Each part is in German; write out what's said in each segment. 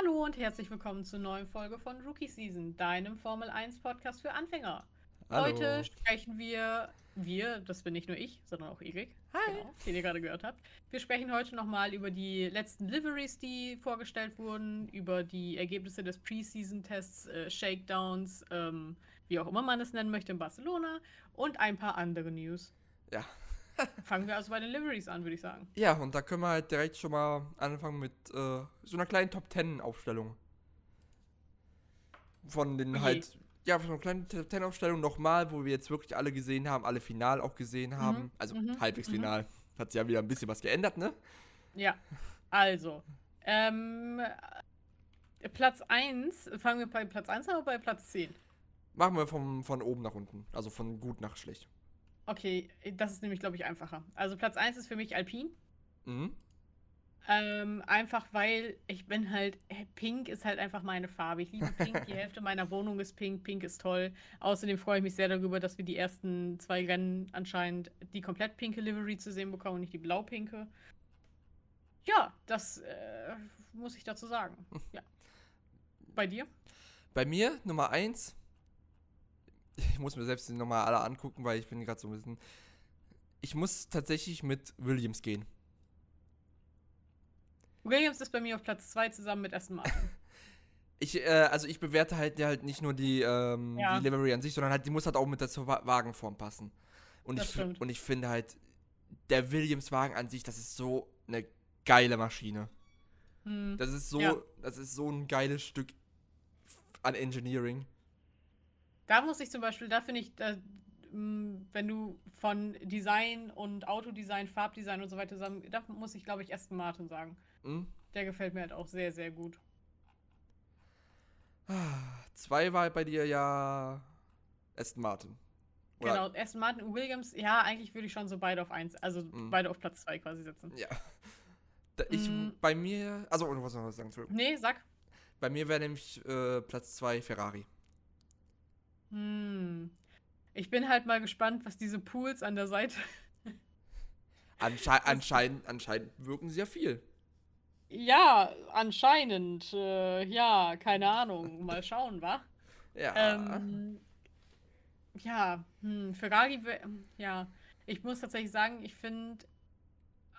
Hallo und herzlich willkommen zur neuen Folge von Rookie Season, deinem Formel 1 Podcast für Anfänger. Hallo. Heute sprechen wir, wir, das bin nicht nur ich, sondern auch Erik, Hi. genau, den ihr gerade gehört habt. Wir sprechen heute nochmal über die letzten Liveries, die vorgestellt wurden, über die Ergebnisse des Preseason-Tests, äh, Shakedowns, ähm, wie auch immer man es nennen möchte, in Barcelona und ein paar andere News. Ja. Fangen wir also bei den Liveries an, würde ich sagen. Ja, und da können wir halt direkt schon mal anfangen mit äh, so einer kleinen Top 10 Aufstellung. Von den Oje. halt, ja, von einer kleinen Top 10 Aufstellung nochmal, wo wir jetzt wirklich alle gesehen haben, alle final auch gesehen haben. Also mhm, halbwegs mhm. final. Hat sich ja wieder ein bisschen was geändert, ne? Ja, also. Ähm, äh, Platz 1, fangen wir bei Platz 1 an oder bei Platz 10? Machen wir vom, von oben nach unten. Also von gut nach schlecht. Okay, das ist nämlich, glaube ich, einfacher. Also Platz 1 ist für mich Alpine. Mhm. Ähm, einfach weil ich bin halt, Pink ist halt einfach meine Farbe. Ich liebe Pink, die Hälfte meiner Wohnung ist Pink, Pink ist toll. Außerdem freue ich mich sehr darüber, dass wir die ersten zwei Rennen anscheinend die komplett pinke Livery zu sehen bekommen und nicht die blau-pinke. Ja, das äh, muss ich dazu sagen. Ja. Bei dir? Bei mir Nummer 1. Ich muss mir selbst die nochmal alle angucken, weil ich bin gerade so ein bisschen. Ich muss tatsächlich mit Williams gehen. Williams ist bei mir auf Platz 2 zusammen mit Aston Martin. Ich, äh, also ich bewerte halt, ja, halt nicht nur die, ähm, Ja. die Livery an sich, sondern halt, die muss halt auch mit der Wagenform passen. Und Das ich, stimmt. und ich finde halt, der Williams-Wagen an sich, das ist so eine geile Maschine. Hm. Das ist so, Ja. das ist so ein geiles Stück an Engineering. Da muss ich zum Beispiel, da finde ich, da, mh, wenn du von Design und Autodesign, Farbdesign und so weiter zusammen, da muss ich, glaube ich, Aston Martin sagen. Hm? Der gefällt mir halt auch sehr, sehr gut. Zwei war bei dir ja Aston Martin. Oder- Genau, Aston Martin und Williams, ja, eigentlich würde ich schon so beide auf eins, also Mhm. beide auf Platz 2 quasi setzen. Ja. Ich, Mm. bei mir, also, oder was soll ich sagen? Nee, sag. Bei mir wäre nämlich äh, Platz 2 Ferrari. Hm. Ich bin halt mal gespannt, was diese Pools an der Seite. Anschei anscheinend, anscheinend wirken sie ja viel. Ja, anscheinend. Äh, ja, keine Ahnung. Mal schauen, wa? Ja. Ähm, ja, hm, Ferrari, wär- ja, ich muss tatsächlich sagen, ich finde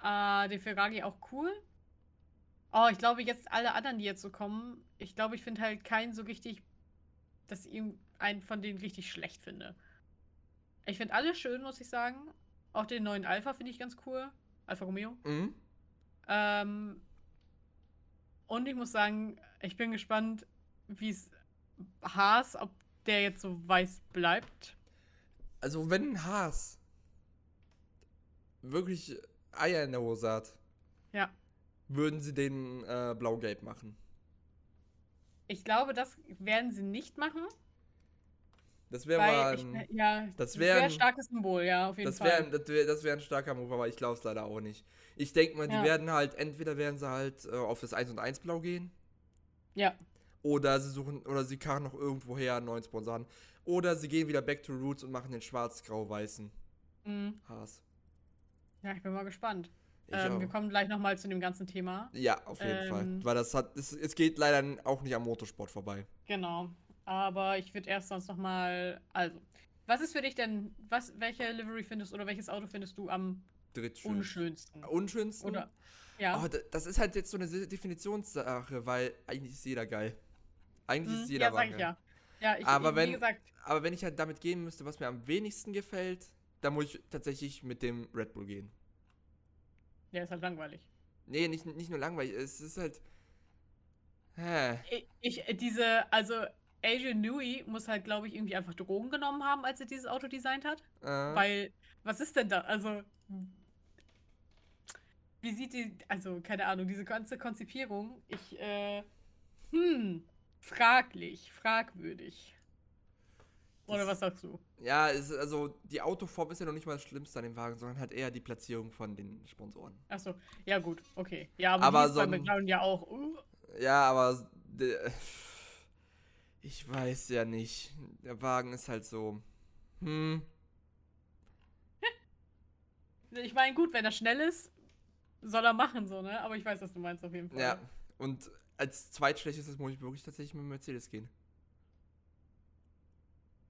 äh, den Ferrari auch cool. Oh, ich glaube jetzt alle anderen, die jetzt so kommen, ich glaube, ich finde halt keinen so richtig, dass ihm einen von denen richtig schlecht finde. Ich finde alle schön, muss ich sagen. Auch den neuen Alpha finde ich ganz cool. Alfa Romeo. mhm. Ähm, und ich muss sagen, ich bin gespannt, wie es Haas, ob der jetzt so weiß bleibt. Also, wenn Haas wirklich Eier in der Hose hat, Ja. würden sie den äh, blau-gelb machen. Ich glaube, das werden sie nicht machen. Das wäre mal ich, ein, ja, das das wär wäre ein- starkes Symbol, ja, auf jeden das Fall. wäre das wär, das wär ein starker Move, aber ich glaube es leider auch nicht. Ich denke mal, die Ja. werden halt, entweder werden sie halt äh, auf das 1 und 1 Blau gehen, ja, oder sie suchen, oder sie karren noch irgendwoher einen neuen Sponsor an. Oder sie gehen wieder back to roots und machen den schwarz-grau-weißen mhm. Haas. ja, ich bin mal gespannt. Ich Ähm, wir kommen gleich nochmal zu dem ganzen Thema. Ja, auf jeden Fall. Ähm, Weil das hat, es, es geht leider auch nicht am Motorsport vorbei. Genau. Aber ich würde erst sonst nochmal. Also, was ist für dich denn, was, welche Livery findest oder welches Auto findest du am unschönsten? Unschönsten? Oder. Ja. Oh, da- das ist halt jetzt so eine Definitionssache, weil eigentlich ist jeder geil. Eigentlich Mhm, ist jeder ja, sag ich geil. ja. Ja, ich, Aber ich, wenn- gesagt, Aber wenn ich halt damit gehen müsste, was mir am wenigsten gefällt, dann muss ich tatsächlich mit dem Red Bull gehen. der ist halt langweilig. Nee, nicht, nicht nur langweilig, es ist halt. Hä. Ich, ich diese, also Adrian Newey muss halt, glaube ich, irgendwie einfach Drogen genommen haben, als er dieses Auto designt hat. Äh, Weil, was ist denn da? Also, wie sieht die, also, keine Ahnung, diese ganze Konzipierung, ich, äh, hm, fraglich, fragwürdig. Oder Das- was sagst du? ja, es, also die Autoform ist ja noch nicht mal das Schlimmste an dem Wagen, sondern halt eher die Platzierung von den Sponsoren. Achso, ja gut, okay. Ja, aber, Aber die ist so bei McLaren ja auch. Uh, Ja, aber. Ich weiß ja nicht. Der Wagen ist halt so. Hm. ich meine, gut, wenn er schnell ist, soll er machen, so, ne? Aber ich weiß, was du meinst auf jeden Fall. Ja. Und als zweitschlechtestes muss ich wirklich tatsächlich mit Mercedes gehen.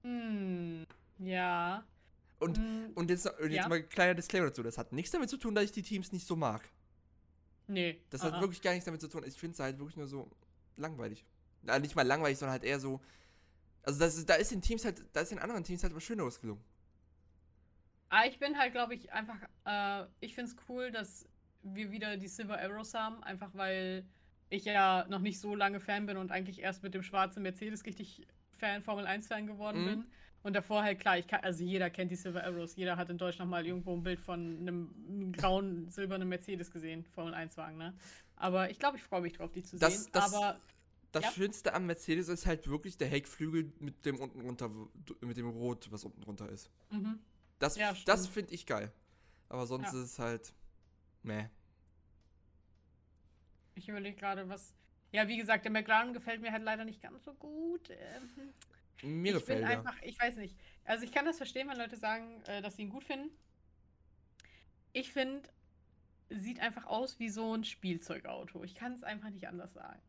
Hm, ja. Und, Hm, und jetzt, und jetzt ja. mal ein kleiner Disclaimer dazu. Das hat nichts damit zu tun, dass ich die Teams nicht so mag. nee. Das ah, hat ah. wirklich gar nichts damit zu tun. Ich finde es halt wirklich nur so langweilig. Na, nicht mal langweilig, sondern halt eher so. Also das da ist den Teams halt, da ist den anderen Teams halt was Schöneres gelungen. Ah, ich bin halt, glaube ich, einfach, äh, ich finde es cool, dass wir wieder die Silver Arrows haben, einfach weil ich ja noch nicht so lange Fan bin und eigentlich erst mit dem schwarzen Mercedes richtig Fan, Formel 1 Fan geworden Mhm. bin. Und davor halt klar, ich kann, also jeder kennt die Silver Arrows, jeder hat in Deutschland mal irgendwo ein Bild von einem grauen, silbernen Mercedes gesehen, Formel 1 Wagen, ne? Aber ich glaube, ich freue mich drauf, die zu Das- sehen. das- Aber Das Ja. Schönste am Mercedes ist halt wirklich der Heckflügel mit dem unten runter, mit dem Rot, was unten drunter ist. mhm. Das, Ja, das finde ich geil. Aber sonst Ja. ist es halt. Meh. ich überlege gerade, was. Ja, wie gesagt, der McLaren gefällt mir halt leider nicht ganz so gut. Ähm, Mir ich gefällt bin einfach, ich weiß nicht. Also ich kann das verstehen, wenn Leute sagen, äh, dass sie ihn gut finden. Ich finde, sieht einfach aus wie so ein Spielzeugauto. Ich kann es einfach nicht anders sagen.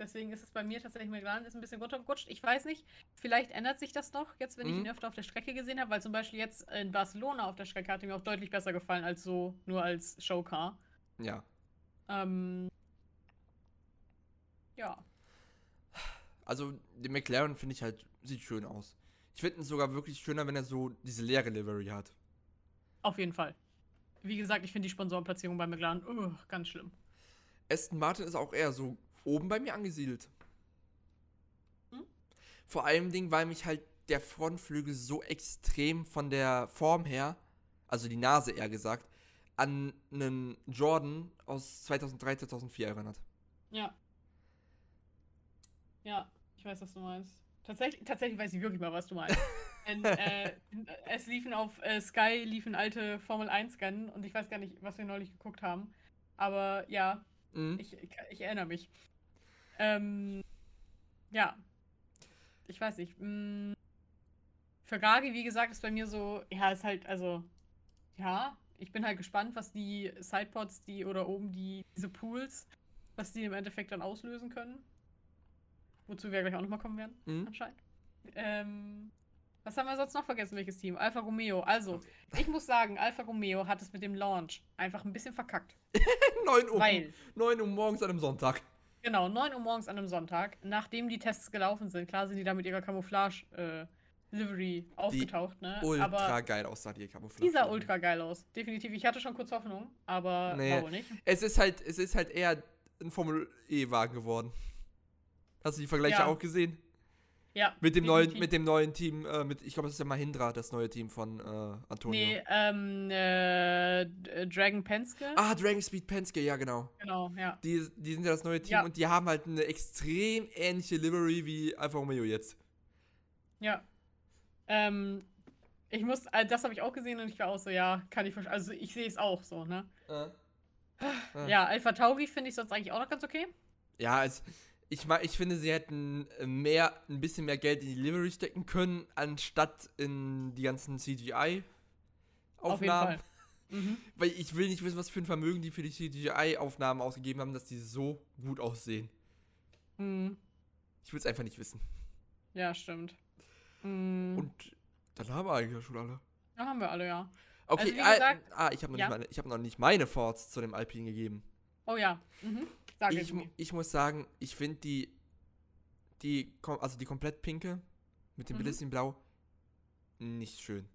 Deswegen ist es bei mir tatsächlich McLaren ist ein bisschen runtergerutscht. Ich weiß nicht, vielleicht ändert sich das noch, jetzt wenn ich Mhm. ihn öfter auf der Strecke gesehen habe, weil zum Beispiel jetzt in Barcelona auf der Strecke hat er mir auch deutlich besser gefallen als so nur als Showcar. Ja. Ähm, ja. Also, den McLaren finde ich halt, sieht schön aus. Ich finde ihn sogar wirklich schöner, wenn er so diese leere Livery hat. Auf jeden Fall. Wie gesagt, ich finde die Sponsorenplatzierung bei McLaren uh, ganz schlimm. Aston Martin ist auch eher so oben bei mir angesiedelt. Hm? Vor allem weil mich halt der Frontflügel so extrem von der Form her, also die Nase eher gesagt, an einen Jordan aus 2003, 2004 erinnert. Ja. Ja, ich weiß, was du meinst. Tatsächlich, tatsächlich weiß ich wirklich mal, was du meinst. Denn, äh, es liefen auf äh, Sky liefen alte Formel 1 Rennen und ich weiß gar nicht, was wir neulich geguckt haben. Aber ja, Mhm. ich, ich, ich erinnere mich. Ähm, ja. Ich weiß nicht. Mh, Ferrari, wie gesagt, ist bei mir so, ja, ist halt, also, ja, ich bin halt gespannt, was die Sidepods, die oder oben die, diese Pools, was die im Endeffekt dann auslösen können. Wozu wir gleich auch nochmal kommen werden, Mhm. anscheinend. Ähm, was haben wir sonst noch vergessen, welches Team? Alfa Romeo. Also, ich muss sagen, Alfa Romeo hat es mit dem Launch einfach ein bisschen verkackt. 9 Uhr, Weil, 9 Uhr morgens an einem Sonntag. Genau, 9 Uhr morgens an einem Sonntag, nachdem die Tests gelaufen sind, klar sind die da mit ihrer Camouflage-Livery aufgetaucht, ne? Ultra aber geil aussah die Camouflage. die sah ultra geil aus. Definitiv. Ich hatte schon kurz Hoffnung, aber war wohl nicht. Es ist halt, es ist halt eher ein Formel E-Wagen geworden. Hast du die Vergleiche Ja. auch gesehen? Ja. Mit dem neuen, mit dem neuen Team, äh, mit, ich glaube, das ist ja Mahindra, das neue Team von äh, Antonio. Nee, ähm, äh, Dragon Penske. Ah, Dragon Speed Penske, ja genau. Genau, ja. Die, die sind ja das neue Team Ja. und die haben halt eine extrem ähnliche Livery wie Alfa Romeo jetzt. Ja. Ähm, ich muss, äh, das habe ich auch gesehen und ich war auch so, ja, kann ich verstehen. Also ich sehe es auch so, ne? Ja. Ja, Alpha Tauri finde ich sonst eigentlich auch noch ganz okay. Ja, es, ich, ich finde, sie hätten äh, mehr, ein bisschen mehr Geld in die Livery stecken können, anstatt in die ganzen CGI-Aufnahmen. Auf jeden Fall. Mhm. Weil ich will nicht wissen, was für ein Vermögen die für die CGI-Aufnahmen ausgegeben haben, dass die so gut aussehen. Mhm. Ich will es einfach nicht wissen. Ja, stimmt. Mhm. Und dann haben wir eigentlich ja schon alle. da haben wir alle, ja. Okay, Also ah, gesagt- ah, ich habe noch, Ja. nicht meine- ich hab noch nicht meine Forts zu dem Alpine gegeben. Oh ja. Mhm. Sag Ich, ich muss sagen, ich finde die, die, also die komplett pinke mit dem Mhm. bisschen Blau nicht schön.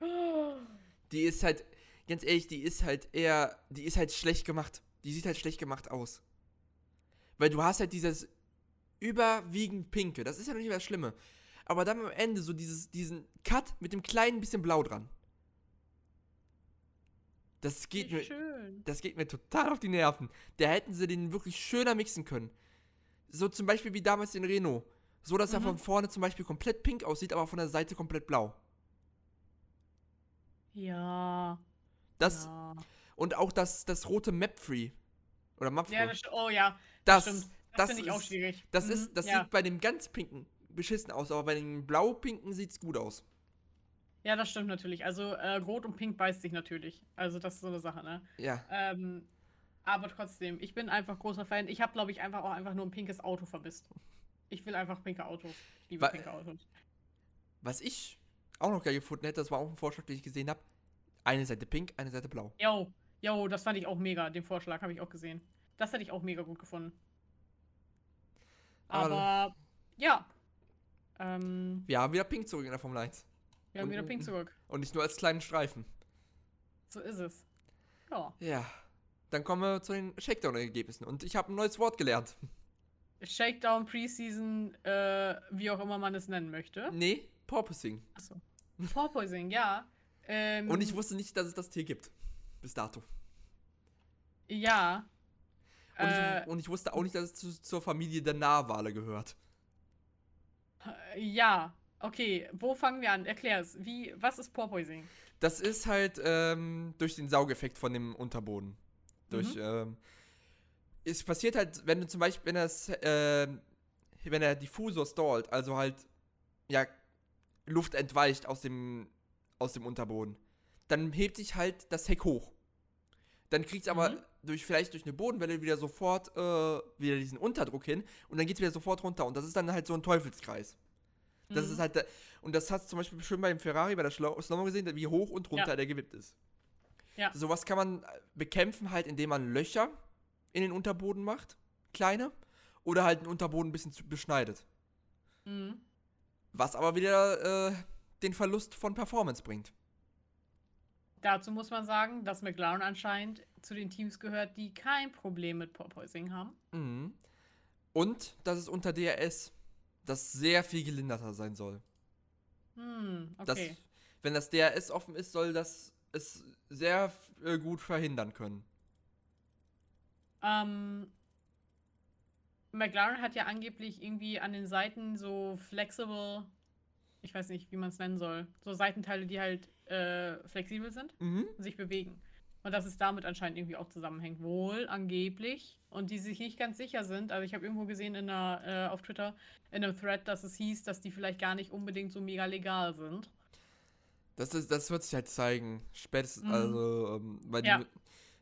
Oh, Die ist halt, ganz ehrlich, die ist halt eher, die ist halt schlecht gemacht. Die sieht halt schlecht gemacht aus. Weil du hast halt dieses überwiegend pinke, das ist ja noch nicht mehr das Schlimme. Aber dann am Ende so dieses, diesen Cut mit dem kleinen bisschen Blau dran. Das geht wie mir, schön. das geht mir total auf die Nerven. Da hätten sie den wirklich schöner mixen können. So zum Beispiel wie damals den Renault. So, dass er Mhm. von vorne zum Beispiel komplett pink aussieht, aber von der Seite komplett blau. Ja. Das, ja. und auch das, das rote Map-Free. Oder Map Ja, das, oh ja. das, stimmt. Das, das finde ich auch schwierig. das Mhm, ist, das ja. sieht bei dem ganz pinken beschissen aus, aber bei dem blau-pinken sieht's gut aus. Ja, das stimmt natürlich. Also äh, Rot und Pink beißt sich natürlich. Also das ist so eine Sache, ne? Ja. Ähm, aber trotzdem, ich bin einfach großer Fan. Ich habe, glaube ich, einfach auch einfach nur ein pinkes Auto vermisst. Ich will einfach pinke Autos. Ich liebe Wa- pinke Autos. Was ich auch noch geil gefunden hätte, das war auch ein Vorschlag, den ich gesehen habe. Eine Seite pink, eine Seite blau. Yo, yo, das fand ich auch mega. Den Vorschlag habe ich auch gesehen. Das hätte ich auch mega gut gefunden. Aber- Aber, ja. Ähm, Wir haben wieder pink zurück in der Formel 1. wir haben Und- wieder pink zurück. Und nicht nur als kleinen Streifen. So ist es. Ja. Ja. Dann kommen wir zu den Shakedown-Ergebnissen. Und ich habe ein neues Wort gelernt. Shakedown, Preseason, äh, wie auch immer man es nennen möchte. Nee, Porpoising. Achso. Porpoising, ja. Ähm, Und ich wusste nicht, dass es das Tier gibt. Bis dato. Ja. Und, Äh, ich, und ich wusste auch nicht, dass es zu, zur Familie der Narwale gehört. ja. Okay, wo fangen wir an? Erklär es. Wie, was ist Porpoising? Das ist halt ähm, durch den Saugeffekt von dem Unterboden. Durch, Mhm. ähm, es passiert halt, wenn du zum Beispiel, wenn das, ähm, wenn der Diffusor stallt, also halt, ja, Luft entweicht aus dem, aus dem Unterboden, dann hebt sich halt das Heck hoch. Dann kriegt es aber Mhm. durch, vielleicht durch eine Bodenwelle wieder sofort, äh, wieder diesen Unterdruck hin und dann geht es wieder sofort runter und das ist dann halt so ein Teufelskreis. Das Mhm. ist halt, und das hast du zum Beispiel schön beim Ferrari, bei der Schlau- Slow gesehen, wie hoch und runter Ja. der gewippt ist. Ja. Sowas kann man äh, bekämpfen halt, indem man Löcher in den Unterboden macht, kleine, oder halt den Unterboden ein bisschen beschneidet. Mhm. Was aber wieder äh, den Verlust von Performance bringt. Dazu muss man sagen, dass McLaren anscheinend zu den Teams gehört, die kein Problem mit Porpoising haben. Mhm. Und dass es unter DRS, das sehr viel gelinderter sein soll. Hm, Das, okay. wenn das DRS offen ist, soll das es sehr äh, gut verhindern können. Ähm, McLaren hat ja angeblich irgendwie an den Seiten so flexible, ich weiß nicht, wie man es nennen soll, so Seitenteile, die halt äh, flexibel sind Mhm. und sich bewegen. Und dass es damit anscheinend irgendwie auch zusammenhängt. Wohl, angeblich. Und die sich nicht ganz sicher sind. Also ich habe irgendwo gesehen in einer, äh, auf Twitter, in einem Thread, dass es hieß, dass die vielleicht gar nicht unbedingt so mega legal sind. Das, ist, das wird sich halt zeigen. Spätestens, Mhm. also, ähm, weil, Ja. die,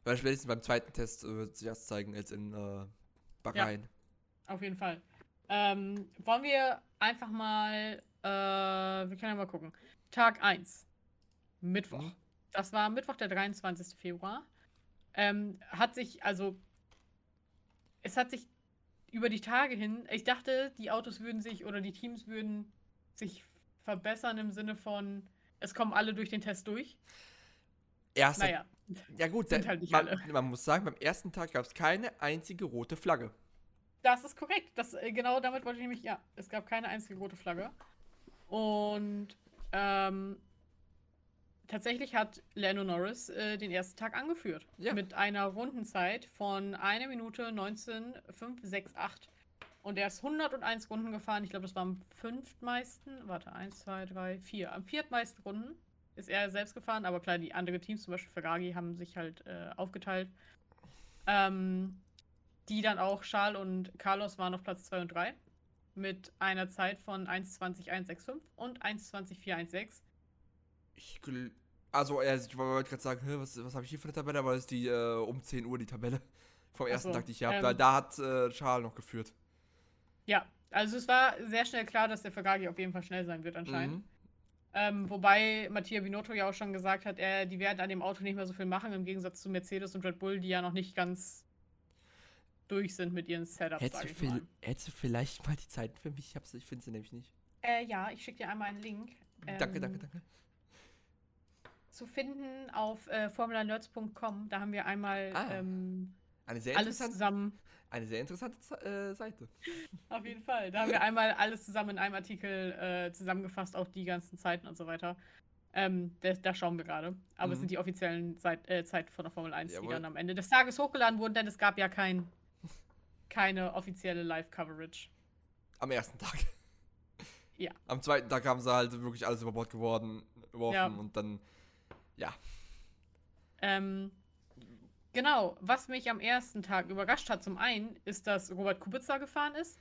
weil spätestens beim zweiten Test äh, wird sich das zeigen, als in äh, Bahrain. Auf jeden Fall. Ähm, wollen wir einfach mal, äh, wir können ja mal gucken. Tag 1. Mittwoch. Mhm. Das war Mittwoch, der 23. Februar. Ähm, hat sich, also, es hat sich über die Tage hin, ich dachte, die Autos würden sich oder die Teams würden sich verbessern im Sinne von, es kommen alle durch den Test durch. Erster, Naja, ja gut, sind der, halt nicht man, alle. man muss sagen, beim ersten Tag gab es keine einzige rote Flagge. Das ist korrekt. Das, äh, genau damit wollte ich nämlich, ja, es gab keine einzige rote Flagge. Und ähm, tatsächlich hat Lando Norris äh, den ersten Tag angeführt. Ja. Mit einer Rundenzeit von 1 Minute 19,568. Und er ist 101 Runden gefahren. Ich glaube, das war am fünftmeisten. Warte, 1, 2, 3, 4. Am viertmeisten Runden ist er selbst gefahren. Aber klar, die anderen Teams, zum Beispiel Ferrari, haben sich halt äh, aufgeteilt. Ähm, die dann auch, Charles und Carlos waren auf Platz 2 und 3 mit einer Zeit von 1,20,165 und 1,20,416. Ich also, äh, ich wollte gerade sagen, was, was habe ich hier für eine Tabelle? Aber das ist die äh, um 10 Uhr die Tabelle vom ersten so, Tag, die ich hier habe. ähm, Da, da hat äh, Charles noch geführt. Ja, also es war sehr schnell klar, dass der Ferrari auf jeden Fall schnell sein wird anscheinend. Mhm. Ähm, wobei Mattia Binotto ja auch schon gesagt hat, er, die werden an dem Auto nicht mehr so viel machen, im Gegensatz zu Mercedes und Red Bull, die ja noch nicht ganz durch sind mit ihren Setups, Hättest, du hättest du vielleicht mal die Zeiten für mich? Ich, ich finde sie nämlich nicht. Äh, ja, ich schicke dir einmal einen Link. danke, Ähm, danke, danke. Zu finden auf äh, formularnerds.com. Da haben wir einmal Ah, ähm, Eine sehr alles zusammen. eine sehr interessante Ze- äh, Seite. Auf jeden Fall. Da haben wir einmal alles zusammen in einem Artikel äh, zusammengefasst, auch die ganzen Zeiten und so weiter. Ähm, da, da schauen wir gerade. Aber es Mhm. sind die offiziellen Zeit, äh, Zeiten von der Formel 1, die Jawohl. dann am Ende des Tages hochgeladen wurden, denn es gab ja kein, keine offizielle Live-Coverage. Am ersten Tag. Ja. Am zweiten Tag haben sie halt wirklich alles über Bord geworden, geworfen Ja. und dann, ja. Ähm, genau, was mich am ersten Tag überrascht hat, zum einen, ist, dass Robert Kubica gefahren ist.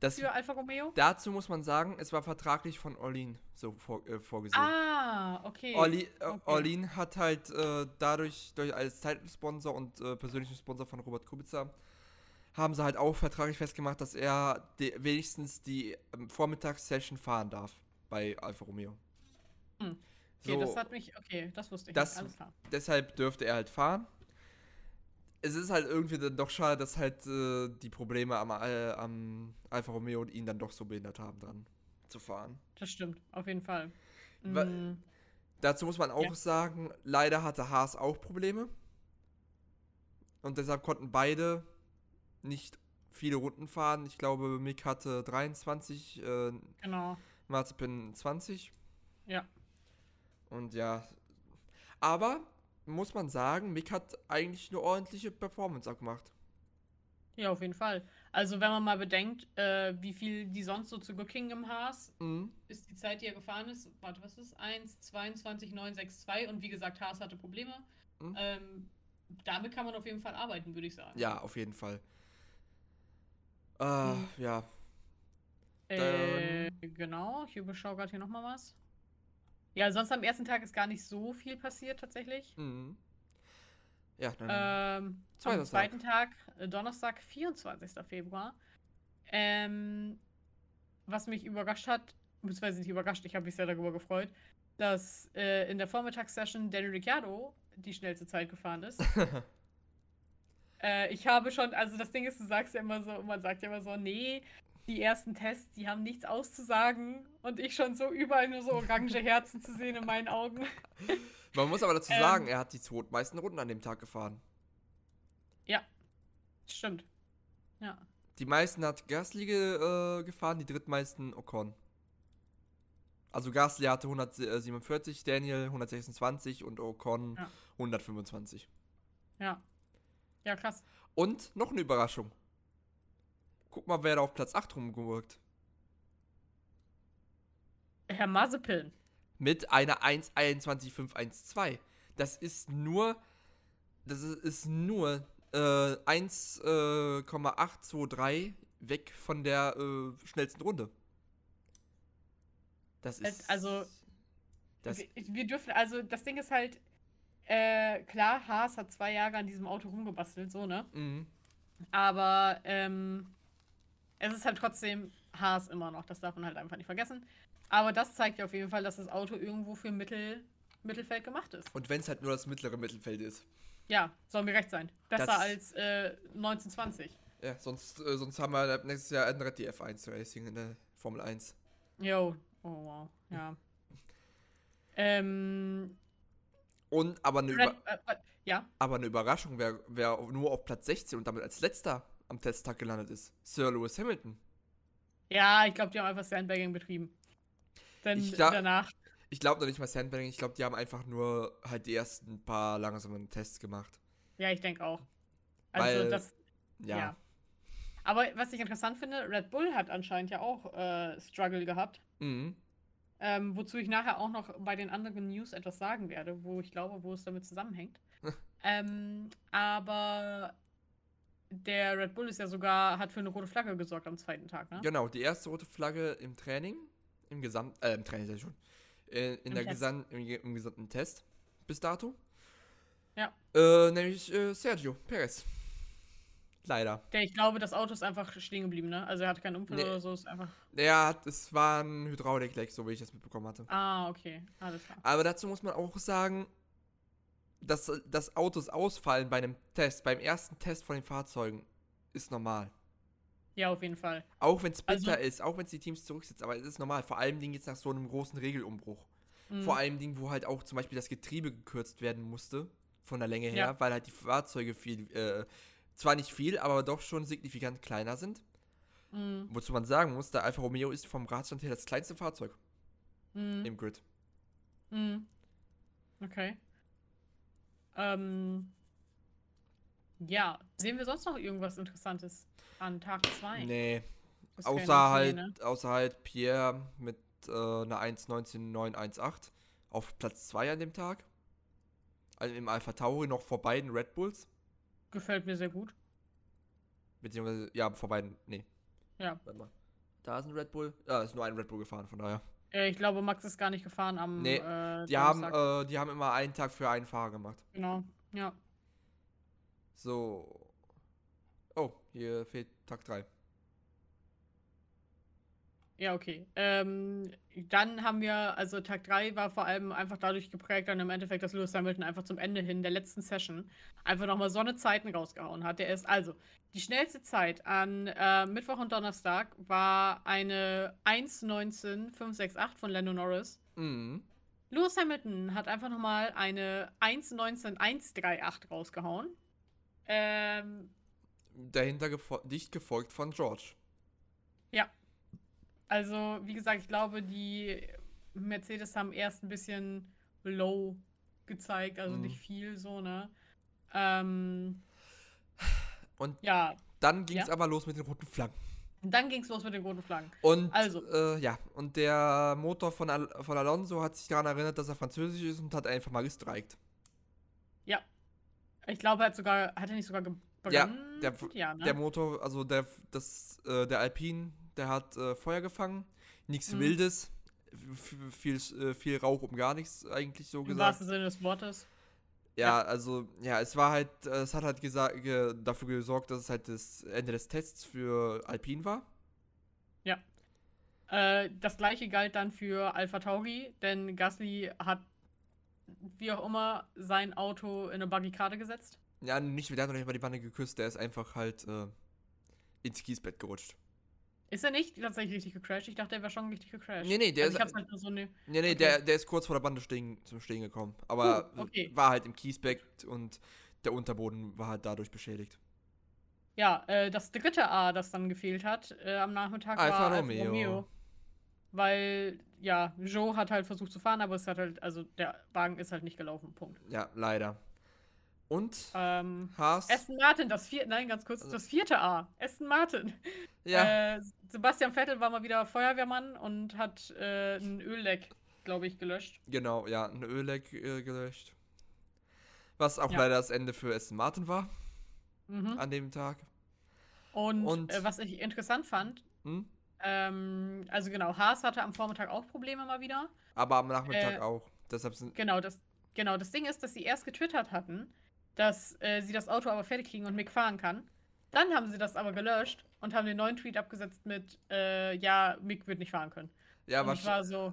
Das, für Alfa Romeo? dazu muss man sagen, es war vertraglich von Orlin so vor, äh, vorgesehen. Ah, okay. Orli, äh, okay. Orlin hat halt äh, dadurch, durch als Title-Sponsor und äh, persönlichen Sponsor von Robert Kubica, haben sie halt auch vertraglich festgemacht, dass er die, wenigstens die ähm, Vormittagssession fahren darf bei Alfa Romeo. Hm. Okay, das hat mich, okay, das wusste ich Das- nicht, alles klar. deshalb dürfte er halt fahren. Es ist halt irgendwie dann doch schade, dass halt äh, die Probleme am, äh, am Alfa Romeo ihn dann doch so behindert haben, dran zu fahren. Das stimmt, auf jeden Fall. Mm, Dazu muss man auch Ja. sagen, leider hatte Haas auch Probleme. Und deshalb konnten beide nicht viele Runden fahren. Ich glaube, Mick hatte 23, äh, genau. Mazepin 20. Ja. Und ja. Aber muss man sagen, Mick hat eigentlich eine ordentliche Performance auch gemacht. Ja, auf jeden Fall. Also, wenn man mal bedenkt, äh, wie viel die sonst so zu Gücking im Haas Mhm. ist die Zeit, die er gefahren ist, warte, was ist? 1, 22, 9, 6, 2 und wie gesagt, Haas hatte Probleme. Mhm. Ähm, damit kann man auf jeden Fall arbeiten, würde ich sagen. Ja, auf jeden Fall. Äh, Mhm. ja. Äh, genau, ich überschaue gerade hier nochmal was. Ja, sonst am ersten Tag ist gar nicht so viel passiert tatsächlich. Mhm. Ja, dann. Ähm, am zweiten Tag, äh, Donnerstag, 24. Februar. Ähm, was mich überrascht hat, beziehungsweise nicht überrascht, ich habe mich sehr darüber gefreut, dass äh, in der Vormittagssession Danny Ricciardo die schnellste Zeit gefahren ist. äh, ich habe schon, also das Ding ist, du sagst ja immer so, man sagt ja immer so, nee, die ersten Tests, die haben nichts auszusagen und ich schon so überall nur so orange Herzen zu sehen in meinen Augen. Man muss aber dazu Ähm. sagen, er hat die zweitmeisten Runden an dem Tag gefahren. Stimmt. Ja. Die meisten hat Gasly äh, gefahren, die drittmeisten Ocon. Also Gasly hatte 147, Daniel 126 und Ocon Ja. 125. Ja. Ja, krass. Und noch eine Überraschung. Guck mal, wer da auf Platz 8 rumgewirkt. Herr Mazepin. Mit einer 1.21.512. Das ist nur. Das ist, nur äh, 1,823 weg von der äh, schnellsten Runde. Das Äh, ist. also- Das, wir, wir dürfen, also das Ding ist halt, äh, klar, Haas hat zwei Jahre an diesem Auto rumgebastelt, so, ne? mhm. Aber ähm, es ist halt trotzdem Haas immer noch, das darf man halt einfach nicht vergessen. Aber das zeigt ja auf jeden Fall, dass das Auto irgendwo für Mittel, Mittelfeld gemacht ist. Und wenn es halt nur das mittlere Mittelfeld ist. Ja, soll mir recht sein. Besser Das- als äh, 1920. Ja, sonst, äh, sonst haben wir nächstes Jahr ändert die F1 Racing in der Formel 1. Jo. Oh wow. Ja. ähm. Und aber eine, Über äh, äh, ja. aber eine Überraschung, wer, wer nur auf Platz 16 und damit als letzter am Testtag gelandet ist. Sir Lewis Hamilton. Ja, ich glaube, die haben einfach Sandbagging betrieben. Denn Ich glaub- danach. Ich glaube noch nicht mal Sandbagging, ich glaube, die haben einfach nur halt die ersten paar langsamen Tests gemacht. Ja, ich denke auch. Also Weil- das. Ja. Ja. Aber was ich interessant finde, Red Bull hat anscheinend ja auch äh, Struggle gehabt. Mhm. Ähm, wozu ich nachher auch noch bei den anderen News etwas sagen werde, wo ich glaube, wo es damit zusammenhängt. ähm, aber der Red Bull ist ja sogar, hat für eine rote Flagge gesorgt am zweiten Tag, ne? Genau, die erste rote Flagge im Training, im Gesamt, äh, im Training ich schon, äh, in Im der Test. Gesamt, im, im gesamten Test bis dato. Ja. Äh, nämlich äh, Sergio Perez. Leider. Der, ich glaube, das Auto ist einfach stehen geblieben, ne? Also er hatte keinen Unfall Nee. oder so, ist einfach. Ja, es war ein Hydraulikleck, so wie ich das mitbekommen hatte. Ah, okay. Alles klar. Aber dazu muss man auch sagen, dass das Autos ausfallen bei einem Test, beim ersten Test von den Fahrzeugen, ist normal. Ja, auf jeden Fall. Auch wenn es bitter Also- ist, auch wenn es die Teams zurücksitzen, aber es ist normal. Vor allem Dingen jetzt nach so einem großen Regelumbruch. Mhm. Vor allem Dingen, wo halt auch zum Beispiel das Getriebe gekürzt werden musste, von der Länge her, Ja. weil halt die Fahrzeuge viel, äh, zwar nicht viel, aber doch schon signifikant kleiner sind. Mhm. Wozu man sagen muss, der Alfa Romeo ist vom Radstand her das kleinste Fahrzeug Mhm. im Grid. Mhm. Okay. Ähm. Ja, sehen wir sonst noch irgendwas Interessantes an Tag 2? Nee, Das außer halt, ne? außer halt Pierre mit äh, einer 1.19.918 auf Platz 2 an dem Tag. Also im Alpha Tauri noch vor beiden Red Bulls. Gefällt mir sehr gut. Beziehungsweise, ja, vor beiden, nee, Ja. warte mal. Da ist ein Red Bull. Ja, ist nur ein Red Bull gefahren, von daher. Äh, ich glaube, Max ist gar nicht gefahren am. Nee, äh, Die haben, äh, die haben immer einen Tag für einen Fahrer gemacht. Genau, ja. So. Oh, hier fehlt Tag 3. Ja, okay. Ähm, dann haben wir, also Tag 3 war vor allem einfach dadurch geprägt, dann im Endeffekt, dass Lewis Hamilton einfach zum Ende hin der letzten Session einfach nochmal so eine Zeiten rausgehauen hat. Der ist also, die schnellste Zeit an äh, Mittwoch und Donnerstag war eine 1.19.568 von Lando Norris. Mhm. Lewis Hamilton hat einfach nochmal eine 1.19.138 rausgehauen. Ähm, Dahinter gefo dicht gefolgt von George. Ja. Also, wie gesagt, ich glaube, die Mercedes haben erst ein bisschen low gezeigt, also Mhm. nicht viel so, ne? Ähm, Und ja, dann ging es Ja? aber los mit den roten Flaggen. und dann ging es los mit den roten Flaggen. Und Also. äh, ja, und der Motor von, Al von Alonso hat sich daran erinnert, dass er französisch ist und hat einfach mal gestreikt. Ich glaube, er hat sogar, hat er nicht sogar ge- Ja, begonnen? der- ja, ne? Der Motor, also der, das, äh, der Alpine, der hat äh, Feuer gefangen. Nichts Mhm. Wildes. Viel, äh, viel Rauch um gar nichts, eigentlich so Im gesagt. wahrsten Sinne des Wortes. Ja, also, ja, es war halt, äh, es hat halt gesa- ge dafür gesorgt, dass es halt das Ende des Tests für Alpine war. Äh, das gleiche galt dann für Alpha Tauri, denn Gasly hat, wie auch immer, sein Auto in eine Barrikade gesetzt. Ja, nicht, der hat noch nicht mal die Wanne geküsst, der ist einfach halt äh, ins Kiesbett gerutscht. Ist er nicht tatsächlich richtig gecrashed? Ich dachte, er wäre schon richtig gecrashed. Nee, nee, der also ist- ich halt so ne. Nee, nee, Okay. der, der ist kurz vor der Bande stehen, zum Stehen gekommen. Aber Uh, okay. war halt im Kiesbett und der Unterboden war halt dadurch beschädigt. Ja, äh, das dritte A, das dann gefehlt hat äh, am Nachmittag, Alfa war Romeo. Alfa Romeo. Weil, ja, Joe hat halt versucht zu fahren, aber es hat halt, also der Wagen ist halt nicht gelaufen. Punkt. Ja, leider. Und Ähm, Haas. Aston Martin, das vierte, nein, ganz kurz, Also- das vierte A. Aston Martin. ja, Äh, Sebastian Vettel war mal wieder Feuerwehrmann und hat äh, ein Ölleck, glaube ich, gelöscht. genau, ja, ein Ölleck äh, gelöscht. Was auch Ja. leider das Ende für Aston Martin war Mhm. an dem Tag. Und, Und- Äh, was ich interessant fand, Hm? ähm, also genau, Haas hatte am Vormittag auch Probleme mal wieder. Aber am Nachmittag Äh, auch. Deshalb sind. Genau, das, genau, das Ding ist, dass sie erst getwittert hatten, dass äh, sie das Auto aber fertig kriegen und Mick fahren kann. Dann haben sie das aber gelöscht und haben den neuen Tweet abgesetzt mit, äh, ja, Mick wird nicht fahren können. Ja, und war so,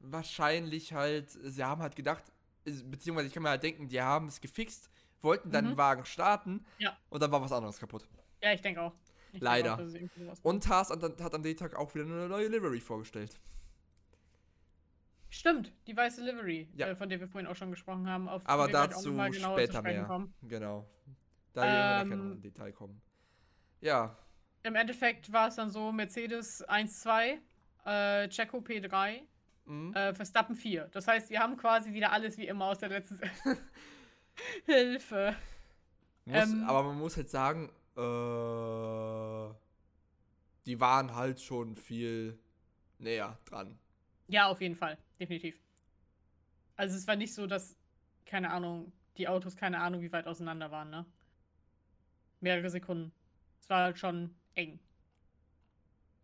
wahrscheinlich halt. Sie haben halt gedacht, beziehungsweise ich kann mir halt denken, die haben es gefixt, wollten dann Mhm. den Wagen starten. Ja. Und dann war was anderes kaputt. ja, ich denke auch. Ich denk Leider. Auch, sowas war. Und Haas hat, hat an dem Tag auch wieder eine neue Livery vorgestellt. Stimmt, die weiße Livery, Ja. äh, von der wir vorhin auch schon gesprochen haben. Auf Aber auch dazu genauer später mehr. kommen. Genau. Da werden wir nachher noch Ähm, im Detail kommen. Ja, Im Endeffekt war es dann so: Mercedes 1-2, äh, Checo P3, mhm. äh, Verstappen 4. Das heißt, wir haben quasi wieder alles wie immer aus der letzten Hilfe. muss, ähm, aber man muss halt sagen, äh, die waren halt schon viel näher dran. Ja, auf jeden Fall, definitiv. Also es war nicht so, dass, keine Ahnung, die Autos keine Ahnung, wie weit auseinander waren, ne? Mehrere Sekunden. Es war halt schon eng.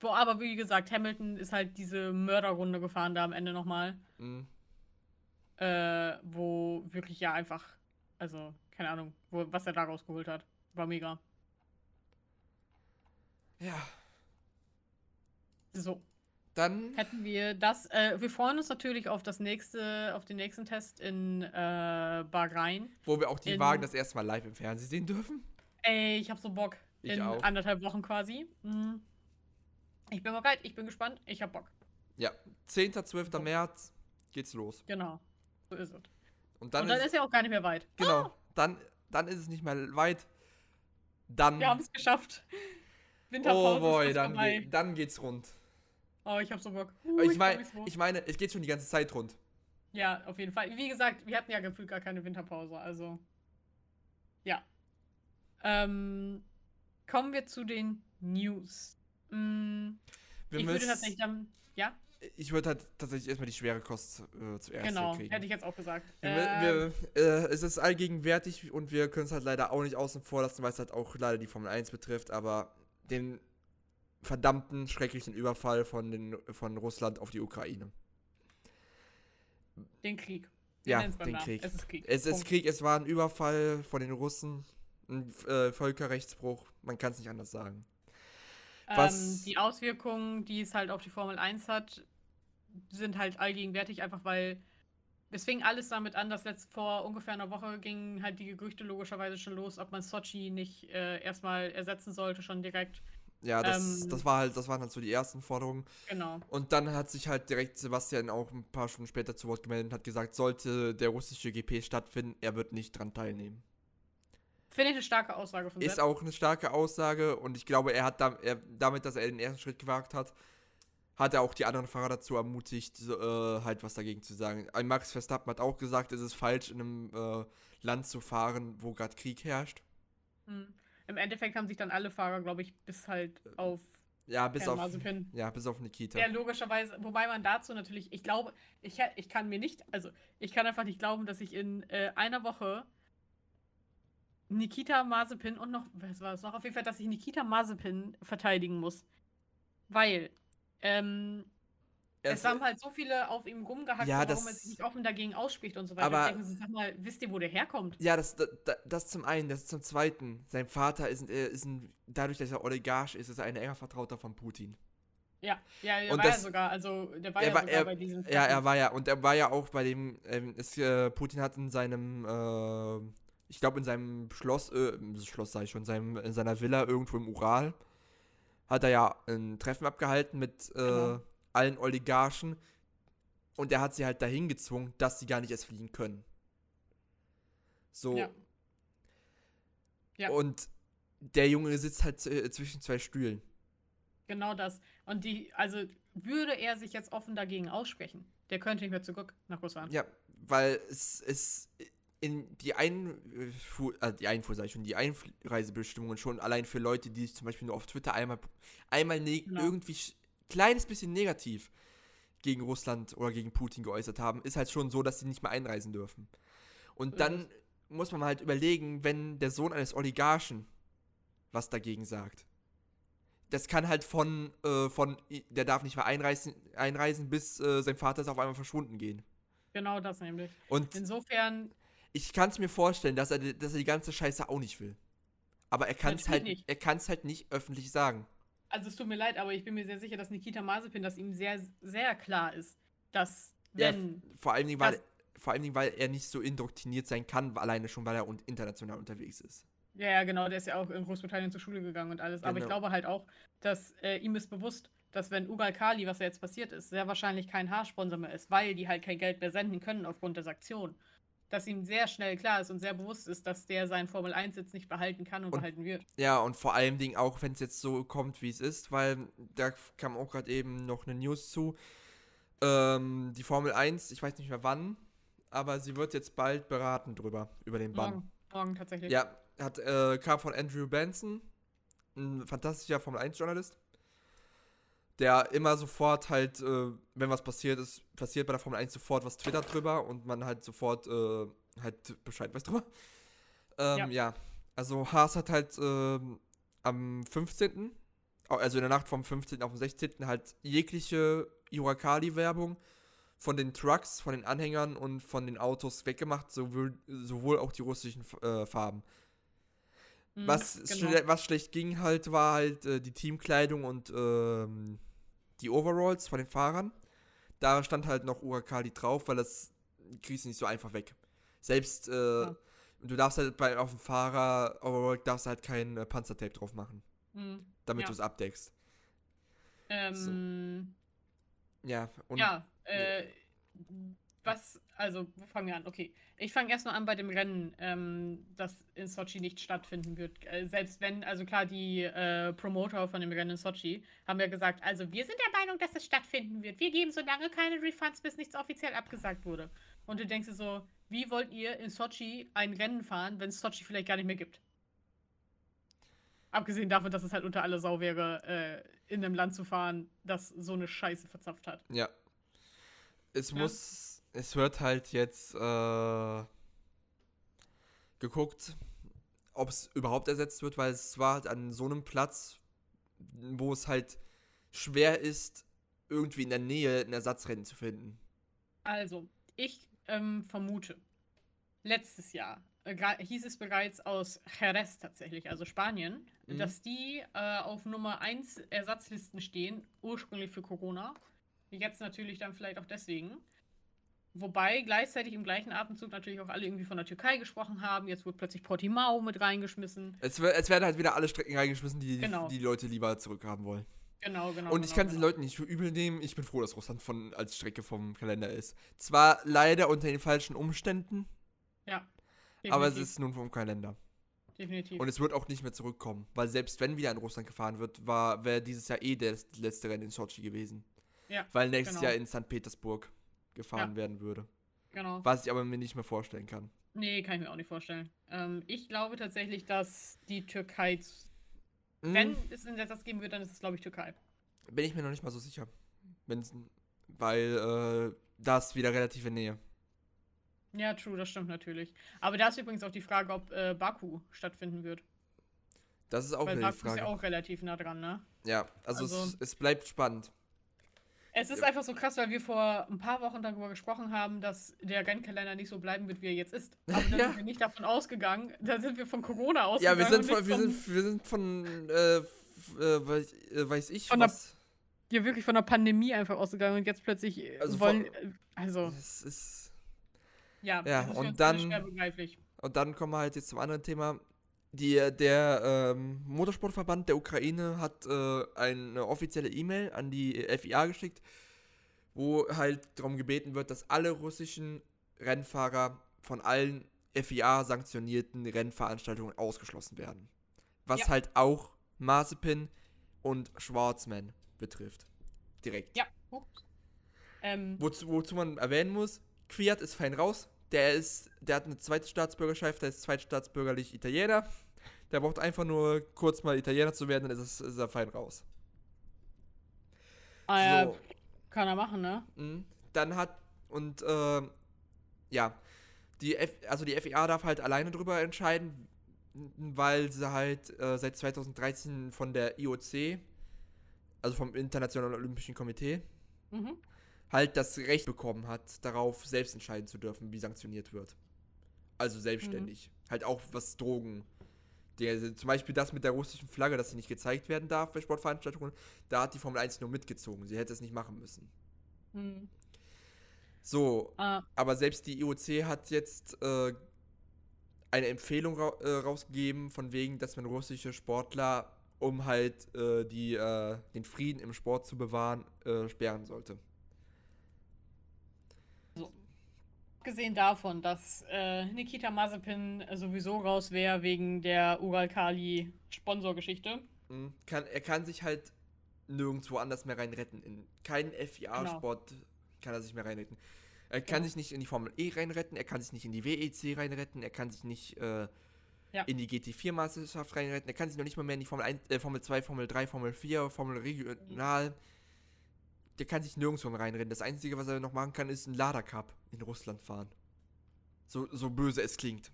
Wo aber, wie gesagt, Hamilton ist halt diese Mörderrunde gefahren da am Ende nochmal. Mhm. Äh, wo wirklich ja einfach, also, keine Ahnung, wo, was er da rausgeholt hat. War mega. Ja, So, dann hätten wir das. Äh, wir freuen uns natürlich auf das nächste, auf den nächsten Test in äh, Bahrain. wo wir auch die in- Wagen das erste Mal live im Fernsehen sehen dürfen. Ey, ich hab so Bock. Ich in auch. anderthalb Wochen quasi. Mhm. Ich bin bereit, ich bin gespannt, ich hab Bock. Ja, 10. 12. März geht's los. Genau. So ist es. Und dann, Und dann ist, ist ja auch gar nicht mehr weit. genau, dann, dann ist es nicht mehr weit. Dann, Wir haben es geschafft. Winterpause oh boy, ist dann, vorbei. geht, dann geht's rund. Oh, ich hab so Bock. Uh, ich, freu mein, ich meine, es geht schon die ganze Zeit rund. Ja, auf jeden Fall. Wie gesagt, wir hatten ja gefühlt gar keine Winterpause, also. Ja. Ähm, kommen wir zu den News. Wir ich würde tatsächlich dann. Ja, ich würde halt tatsächlich erstmal die schwere Kost äh, zuerst genau. kriegen. Hätte ich jetzt auch gesagt. Wir, Ähm, wir, äh, es ist allgegenwärtig und wir können es halt leider auch nicht außen vor lassen, weil es halt auch leider die Formel 1 betrifft, aber den verdammten, schrecklichen Überfall von, den, von Russland auf die Ukraine. Den Krieg. Ja, nennen's beim den Namen. Krieg. Es ist Krieg. Es ist Punkt. Krieg, es war ein Überfall von den Russen, ein äh, Völkerrechtsbruch, man kann es nicht anders sagen. was- Ähm, die Auswirkungen, die es halt auf die Formel 1 hat, sind halt allgegenwärtig, einfach weil es fing alles damit an, dass letzt vor ungefähr einer Woche gingen halt die Gerüchte logischerweise schon los, ob man Sochi nicht äh, erstmal ersetzen sollte, schon direkt. Ja, das, Ähm, das war halt, das waren halt so die ersten Forderungen. Genau. Und dann hat sich halt direkt Sebastian auch ein paar Stunden später zu Wort gemeldet und hat gesagt, sollte der russische GP stattfinden, er wird nicht dran teilnehmen. Finde ich eine starke Aussage von Ist Sepp. auch eine starke Aussage und ich glaube, er hat da, er, damit, dass er den ersten Schritt gewagt hat, hat er auch die anderen Fahrer dazu ermutigt, äh, halt was dagegen zu sagen. Ein Max Verstappen hat auch gesagt, es ist falsch, in einem äh, Land zu fahren, wo gerade Krieg herrscht. Hm. Im Endeffekt haben sich dann alle Fahrer, glaube ich, bis halt auf Ja, bis auf, ja, bis auf Nikita. Der logischerweise, wobei man dazu natürlich, ich glaube, ich, ich kann mir nicht, also ich kann einfach nicht glauben, dass ich in äh, einer Woche Nikita Mazepin und noch, was war es noch? Auf jeden Fall, dass ich Nikita Mazepin verteidigen muss. Weil, ähm, es Es- haben halt so viele auf ihm rumgehackt, Ja, warum das- er sich nicht offen dagegen ausspricht und so weiter. Aber- ich denke, so, sag mal, wisst ihr, wo der herkommt? Ja, das, das, das zum einen, das zum zweiten. Sein Vater ist, ein- äh, ist ein, dadurch, dass er Oligarch ist, ist er ein enger Vertrauter von Putin. Ja, ja, der Und war ja das- sogar, also der war Er ja war- sogar er- bei diesem Ja, er war ja, und er war ja auch bei dem, ähm, es, äh, Putin hat in seinem, äh, ich glaube in seinem Schloss, äh, Schloss ich schon, seinem, in seiner Villa irgendwo im Ural, hat er ja ein Treffen abgehalten mit äh, Genau. Allen Oligarchen und er hat sie halt dahin gezwungen, dass sie gar nicht erst fliegen können. So. Ja. Ja. Und der Junge sitzt halt äh, zwischen zwei Stühlen. Genau das. Und die, also würde er sich jetzt offen dagegen aussprechen, der könnte nicht mehr zurück nach Russland. Ja, weil es ist in die Einfuhr, äh, die Einfuhr sag ich schon, die Einreisebestimmungen schon allein für Leute, die sich zum Beispiel nur auf Twitter einmal, einmal ne Genau. irgendwie kleines bisschen negativ gegen Russland oder gegen Putin geäußert haben, ist halt schon so, dass sie nicht mehr einreisen dürfen. Und dann ist muss man halt überlegen, wenn der Sohn eines Oligarchen was dagegen sagt. Das kann halt von, äh, von, der darf nicht mehr einreisen, einreisen bis äh, sein Vater ist auf einmal verschwunden gehen. Genau das nämlich. Und Insofern, ich kann es mir vorstellen, dass er, dass er die ganze Scheiße auch nicht will. Aber er kann es halt, Natürlich nicht. er kann's halt nicht öffentlich sagen. Also es tut mir leid, aber ich bin mir sehr sicher, dass Nikita Mazepin, dass ihm sehr, sehr klar ist, dass Ja, wenn, Vor allen Dingen, weil, vor allen Dingen, weil er nicht so indoktriniert sein kann, alleine schon, weil er international unterwegs ist. ja, ja, genau, der ist ja auch in Großbritannien zur Schule gegangen und alles, aber ich Genau. glaube halt auch, dass äh, ihm ist bewusst, dass wenn Ugal Kali, was ja jetzt passiert ist, sehr wahrscheinlich kein Haarsponsor mehr ist, weil die halt kein Geld mehr senden können aufgrund der Sanktionen. Dass ihm sehr schnell klar ist und sehr bewusst ist, dass der seinen Formel 1 jetzt nicht behalten kann und, Und- behalten wird. Ja, und vor allen Dingen auch, wenn es jetzt so kommt, wie es ist, weil da kam auch gerade eben noch eine News zu. Ähm, die Formel 1, ich weiß nicht mehr wann, aber sie wird jetzt bald beraten drüber, über den Bann. Morgen, morgen tatsächlich. Ja, hat, äh, kam von Andrew Benson, ein fantastischer Formel 1-Journalist, der immer sofort halt, äh, wenn was passiert ist, passiert bei der Formel 1 sofort was twittert drüber und man halt sofort äh, halt Bescheid weiß drüber. Ähm, Ja. ja. also Haas hat halt ähm, am 15., au- also in der Nacht vom 15. auf den 16. halt jegliche Irakali-Werbung von den Trucks, von den Anhängern und von den Autos weggemacht, sowohl, sowohl auch die russischen äh, Farben. Mhm, Was, genau. schle was schlecht ging halt, war halt äh, die Teamkleidung und ähm, die Overalls von den Fahrern. Da stand halt noch Urakali drauf, weil das kriegst du nicht so einfach weg. Selbst, äh, Ja. du darfst halt bei, auf dem Fahrer Overall darfst halt kein äh, Panzertape drauf machen, Mhm. damit Ja. du es abdeckst. Ähm, Ja, und ja, äh, was, also, wo fangen wir an? Okay, ich fange erst mal an bei dem Rennen, ähm, das in Sochi nicht stattfinden wird. Äh, selbst wenn, also klar, die äh, Promoter von dem Rennen in Sochi haben ja gesagt, also wir sind der Meinung, dass es stattfinden wird. Wir geben so lange keine Refunds, bis nichts offiziell abgesagt wurde. Und du denkst dir so, wie wollt ihr in Sochi ein Rennen fahren, wenn es Sochi vielleicht gar nicht mehr gibt? Abgesehen davon, dass es halt unter aller Sau wäre, äh, in einem Land zu fahren, das so eine Scheiße verzapft hat. ja. Es Ja. muss, es wird halt jetzt äh, geguckt, ob es überhaupt ersetzt wird, weil es war halt an so einem Platz, wo es halt schwer ist, irgendwie in der Nähe ein Ersatzrennen zu finden. Also, ich ähm, vermute, letztes Jahr äh, hieß es bereits aus Jerez tatsächlich, also Spanien, Mhm. dass die äh, auf Nummer 1 Ersatzlisten stehen, ursprünglich für Corona. Jetzt natürlich dann vielleicht auch deswegen. Wobei gleichzeitig im gleichen Atemzug natürlich auch alle irgendwie von der Türkei gesprochen haben. Jetzt wird plötzlich Portimao mit reingeschmissen. Es, es werden halt wieder alle Strecken reingeschmissen, die Genau. die Leute lieber zurückhaben wollen. Genau, genau. Und ich genau, kann es den genau. Leuten nicht für übel nehmen. Ich bin froh, dass Russland von, als Strecke vom Kalender ist. Zwar leider unter den falschen Umständen, Ja. aber es definitiv, ist nun vom Kalender. Definitiv. Und es wird auch nicht mehr zurückkommen. Weil selbst wenn wieder in Russland gefahren wird, war wäre dieses Jahr eh das letzte Rennen in Sochi gewesen. Ja, Weil nächstes genau. Jahr in St. Petersburg gefahren Ja. werden würde. genau. Was ich aber mir nicht mehr vorstellen kann. Nee, kann ich mir auch nicht vorstellen. Ähm, ich glaube tatsächlich, dass die Türkei, z- Hm, wenn es einen Ersatz geben wird, dann ist es, glaube ich, Türkei. Bin ich mir noch nicht mal so sicher. Wenn's, weil äh, das wieder relativ in Nähe. Ja, true, das stimmt natürlich. Aber da ist übrigens auch die Frage, ob äh, Baku stattfinden wird. Das ist auch Weil Baku ist ja auch relativ nah dran, ne? Ja, also, es, Also- es bleibt spannend. Es ist Ja. einfach so krass, weil wir vor ein paar Wochen darüber gesprochen haben, dass der Rennkalender nicht so bleiben wird, wie er jetzt ist. Aber dann Ja. sind wir nicht davon ausgegangen, da sind wir von Corona Ja, ausgegangen. wir sind von, wir sind, wir sind von, äh, äh, weiß, äh, weiß ich Von der- was. ja wirklich von der Pandemie einfach ausgegangen und jetzt plötzlich äh, Also wollen. von- also, Es ist, ja, Ja, das ist für und dann- und dann kommen wir halt jetzt zum anderen Thema. Die, der ähm, Motorsportverband der Ukraine hat äh, eine offizielle E-Mail an die FIA geschickt, wo halt darum gebeten wird, dass alle russischen Rennfahrer von allen FIA-sanktionierten Rennveranstaltungen ausgeschlossen werden. Was Ja. halt auch Mazepin und Schwarzman betrifft. Direkt. Ja. Ähm, Wozu, wozu man erwähnen muss, Kwiat ist fein raus. Der ist, der hat eine zweite Staatsbürgerschaft, der ist zweitstaatsbürgerlich Italiener. Der braucht einfach nur kurz mal Italiener zu werden, dann ist, es, ist er fein raus. ah, ja, So, kann er machen, ne? mhm. dann hat und ähm, ja, die F, also die FIA darf halt alleine drüber entscheiden, weil sie halt äh, seit 2013 von der IOC, also vom Internationalen Olympischen Komitee, Mhm. halt das Recht bekommen hat, darauf selbst entscheiden zu dürfen, wie sanktioniert wird. Also selbstständig. Halt auch was Drogen. Der, zum Beispiel das mit der russischen Flagge, dass sie nicht gezeigt werden darf bei Sportveranstaltungen, da hat die Formel 1 nur mitgezogen. Sie hätte es nicht machen müssen. Mhm. So, Ah, aber selbst die IOC hat jetzt äh, eine Empfehlung ra äh, rausgegeben, von wegen, dass man russische Sportler, um halt äh, die, äh, den Frieden im Sport zu bewahren, äh, sperren sollte. Abgesehen davon, dass äh, Nikita Mazepin sowieso raus wäre wegen der Ural-Kali Sponsorgeschichte. Mhm. Kann, er kann sich halt nirgendwo anders mehr rein retten. In keinen FIA-Sport kann er sich mehr reinretten. Er kann Genau. sich nicht in die Formel E reinretten, er kann sich nicht in die WEC reinretten, er kann sich nicht äh, Ja. in die GT4-Meisterschaft reinretten, er kann sich noch nicht mal mehr in die Formel, 1, äh, Formel 2, Formel 3, Formel 4, Formel Regional. Der kann sich nirgendwo reinrennen. Das Einzige, was er noch machen kann, ist ein Lada Cup in Russland fahren. So, so böse es klingt.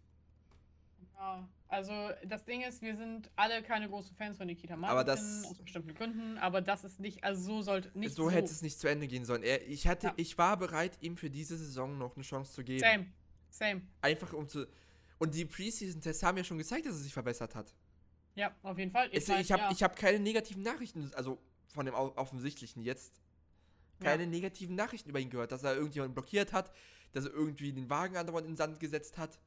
Ja, also das Ding ist, wir sind alle keine großen Fans von Nikita Mazepin, Aber das- aus bestimmten Gründen, aber das ist nicht, also so sollte nicht so, hätte es nicht zu Ende gehen sollen. Er, ich, hatte, Ja. ich war bereit, ihm für diese Saison noch eine Chance zu geben. Same, same. Einfach um zu. Und die Preseason-Tests haben ja schon gezeigt, dass er sich verbessert hat. Ja, auf jeden Fall. Ich, ich habe ja. ich hab keine negativen Nachrichten, also von dem Offensichtlichen jetzt, keine Ja. negativen Nachrichten über ihn gehört, dass er irgendjemanden blockiert hat, dass er irgendwie den Wagen andauernd in den Sand gesetzt hat.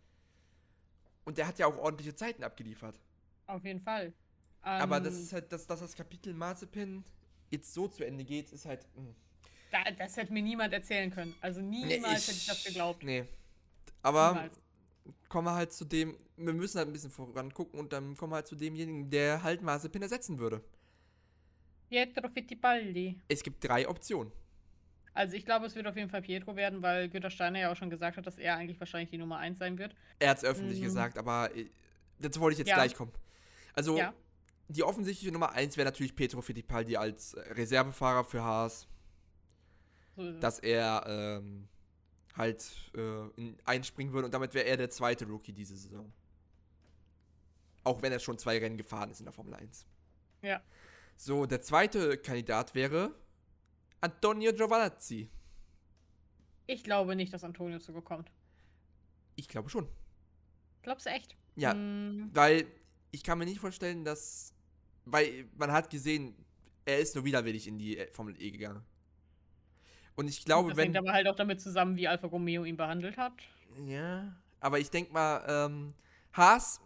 Und der hat ja auch ordentliche Zeiten abgeliefert. Auf jeden Fall. Aber Ähm, das ist halt, dass, dass das Kapitel Mazepin jetzt so zu Ende geht, ist halt. Mh. da, das hätte mir niemand erzählen können. Also niemals hätte ich das geglaubt. Nee. Aber Niemals. kommen wir halt zu dem, wir müssen halt ein bisschen voran gucken und dann kommen wir halt zu demjenigen, der halt Mazepin ersetzen würde. Pietro Fittipaldi. Es gibt drei Optionen. Also ich glaube, es wird auf jeden Fall Pietro werden, weil Günter Steiner ja auch schon gesagt hat, dass er eigentlich wahrscheinlich die Nummer 1 sein wird. Er hat es öffentlich Mhm. gesagt, aber äh, dazu wollte ich jetzt Ja. gleich kommen. Also, Ja. die offensichtliche Nummer 1 wäre natürlich Petro Fittipaldi als äh, Reservefahrer für Haas, So dass er ähm, halt äh, in, einspringen würde und damit wäre er der zweite Rookie diese Saison. Auch wenn er schon zwei Rennen gefahren ist in der Formel 1. Ja. So, der zweite Kandidat wäre Antonio Giovanazzi. Ich glaube nicht, dass Antonio zugekommt. Ich glaube schon. Glaubst du echt? Ja, Hm, weil ich kann mir nicht vorstellen, dass. Weil man hat gesehen, er ist nur widerwillig in die äh, Formel E gegangen. Und ich glaube, das wenn. hängt aber halt auch damit zusammen, wie Alfa Romeo ihn behandelt hat. Ja, aber ich denke mal, ähm, Haas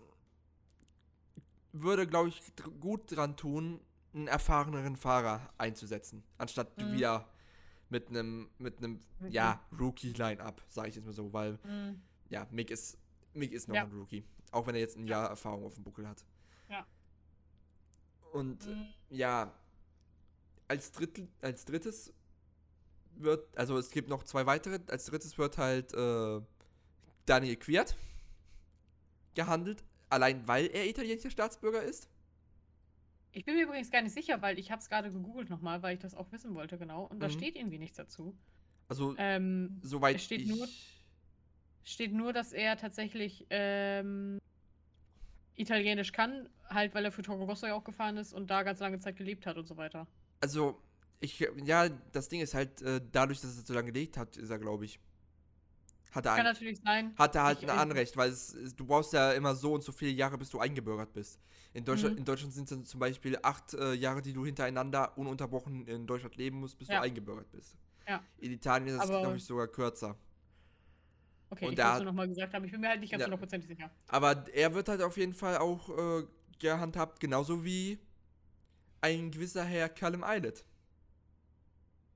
würde, glaube ich, gut dran tun, einen erfahreneren Fahrer einzusetzen, anstatt Mhm. wieder mit einem, mit einem, Rookie. ja, Rookie-Line-Up, sage ich jetzt mal so, weil, Hm, ja, Mick ist, Mick ist noch Ja. ein Rookie, auch wenn er jetzt ein Jahr Erfahrung auf dem Buckel hat. Ja. Und, hm, ja, als, Drittel, als drittes wird, also es gibt noch zwei weitere, als drittes wird halt äh, Daniel Quiert gehandelt, allein weil er italienischer Staatsbürger ist. Ich bin mir übrigens gar nicht sicher, weil ich habe es gerade gegoogelt nochmal, weil ich das auch wissen wollte, genau. Und da Mhm. steht irgendwie nichts dazu. Also, Ähm, soweit es steht ich... nur- steht nur, dass er tatsächlich ähm, Italienisch kann, halt weil er für Toro Rosso ja auch gefahren ist und da ganz lange Zeit gelebt hat und so weiter. Also, ich, ja, das Ding ist halt, äh, dadurch, dass er so lange gelebt hat, ist er, glaube ich, hat er, Kann ein, natürlich sein. hat er halt Ich- ein Anrecht, weil es, du brauchst ja immer so und so viele Jahre, bis du eingebürgert bist. In Deutschland, Mhm. in Deutschland sind es dann zum Beispiel acht äh, Jahre, die du hintereinander ununterbrochen in Deutschland leben musst, bis Ja. du eingebürgert bist. Ja. In Italien ist es, glaube ich, sogar kürzer. Okay, Und ich da nochmal gesagt haben. Ich bin mir halt nicht ganz Ja. hundertprozentig sicher. Aber er wird halt auf jeden Fall auch äh, gehandhabt, genauso wie ein gewisser Herr Callum Eilert.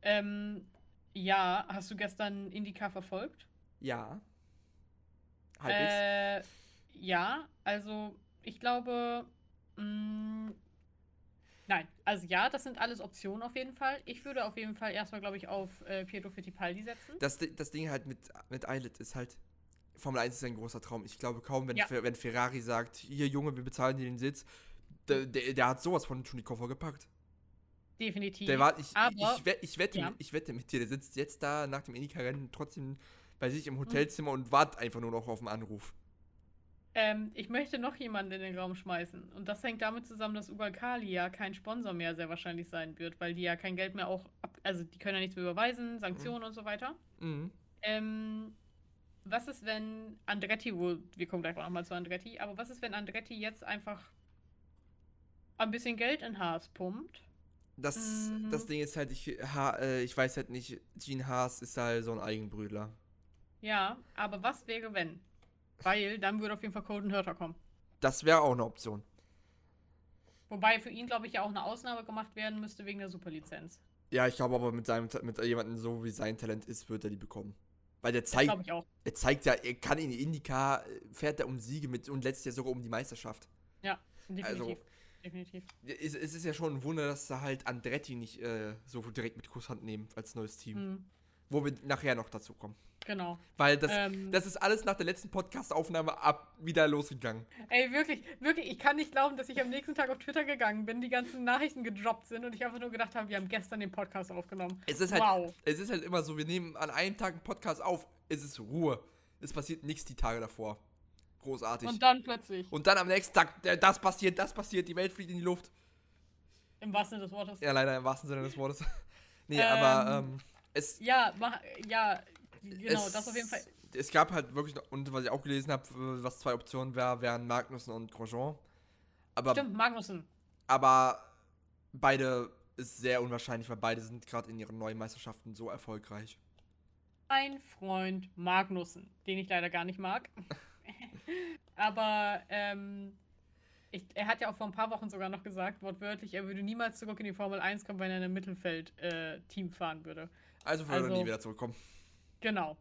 Ähm, ja, hast du gestern Indica verfolgt? Ja. Halbwegs. Äh, ja, also ich glaube, mh, nein, also ja, das sind alles Optionen auf jeden Fall. Ich würde auf jeden Fall erstmal, glaube ich, auf äh, Pietro Fittipaldi setzen. Das, das Ding halt mit, mit Eilert ist halt, Formel 1 ist ein großer Traum. Ich glaube kaum, wenn, Ja. Wenn Ferrari sagt, hier Junge, wir bezahlen dir den Sitz, der, der, der hat sowas von schon die Koffer gepackt. Definitiv. Der war, ich, aber- ich, ich, wette, ja. mit, ich wette mit dir, der sitzt jetzt da nach dem Indica-Rennen trotzdem bei sich im Hotelzimmer und wartet einfach nur noch auf den Anruf. Ähm, ich möchte noch jemanden in den Raum schmeißen. Und das hängt damit zusammen, dass Ugalkali ja kein Sponsor mehr sehr wahrscheinlich sein wird, weil die ja kein Geld mehr auch, ab also die können ja nichts mehr überweisen, Sanktionen und so weiter. Mhm. Ähm, was ist, wenn Andretti, wo, wir kommen gleich nochmal zu Andretti, aber was ist, wenn Andretti jetzt einfach ein bisschen Geld in Haas pumpt? Das, Mhm. das Ding ist halt, ich, ha, äh, ich weiß halt nicht, Gene Haas ist halt so ein Eigenbrüdler. Ja, aber was wäre, wenn? Weil dann würde auf jeden Fall Colton Hurter kommen. Das wäre auch eine Option. Wobei für ihn, glaube ich, ja auch eine Ausnahme gemacht werden müsste wegen der Superlizenz. Ja, ich glaube aber mit seinem mit jemandem so wie sein Talent ist, wird er die bekommen. Weil der zeigt, er zeigt ja, er kann in die Indica, äh, fährt er um Siege mit und letztes Jahr sogar um die Meisterschaft. Ja, definitiv. Also- definitiv. Es, es ist ja schon ein Wunder, dass da halt Andretti nicht äh, so direkt mit Kusshand nehmen als neues Team. Hm, Wo wir nachher noch dazu kommen. genau. Weil das, Ähm, das ist alles nach der letzten Podcast-Aufnahme ab wieder losgegangen. Ey, wirklich, wirklich, ich kann nicht glauben, dass ich am nächsten Tag auf Twitter gegangen bin, die ganzen Nachrichten gedroppt sind und ich einfach nur gedacht habe, wir haben gestern den Podcast aufgenommen. Es ist halt, Wow. es ist halt immer so, wir nehmen an einem Tag einen Podcast auf, es ist Ruhe. Es passiert nichts die Tage davor. Großartig. Und dann plötzlich, Und dann am nächsten Tag, das passiert, das passiert, die Welt fliegt in die Luft. im wahrsten Sinne des Wortes. Ja, leider im wahrsten Sinne des Wortes. nee, Ähm, aber ähm, es, Ja, mach, ja, genau, es, das auf jeden Fall. Es gab halt wirklich, und was ich auch gelesen habe, was zwei Optionen wären, wären Magnussen und Grosjean. Aber, Stimmt, Magnussen. aber beide ist sehr unwahrscheinlich, weil beide sind gerade in ihren neuen Meisterschaften so erfolgreich. Ein Freund Magnussen, den ich leider gar nicht mag. Aber ähm, ich, er hat ja auch vor ein paar Wochen sogar noch gesagt, wortwörtlich, er würde niemals zurück in die Formel 1 kommen, wenn er in einem Mittelfeld-Team fahren würde. Also würde er Also- nie wieder zurückkommen. Genau.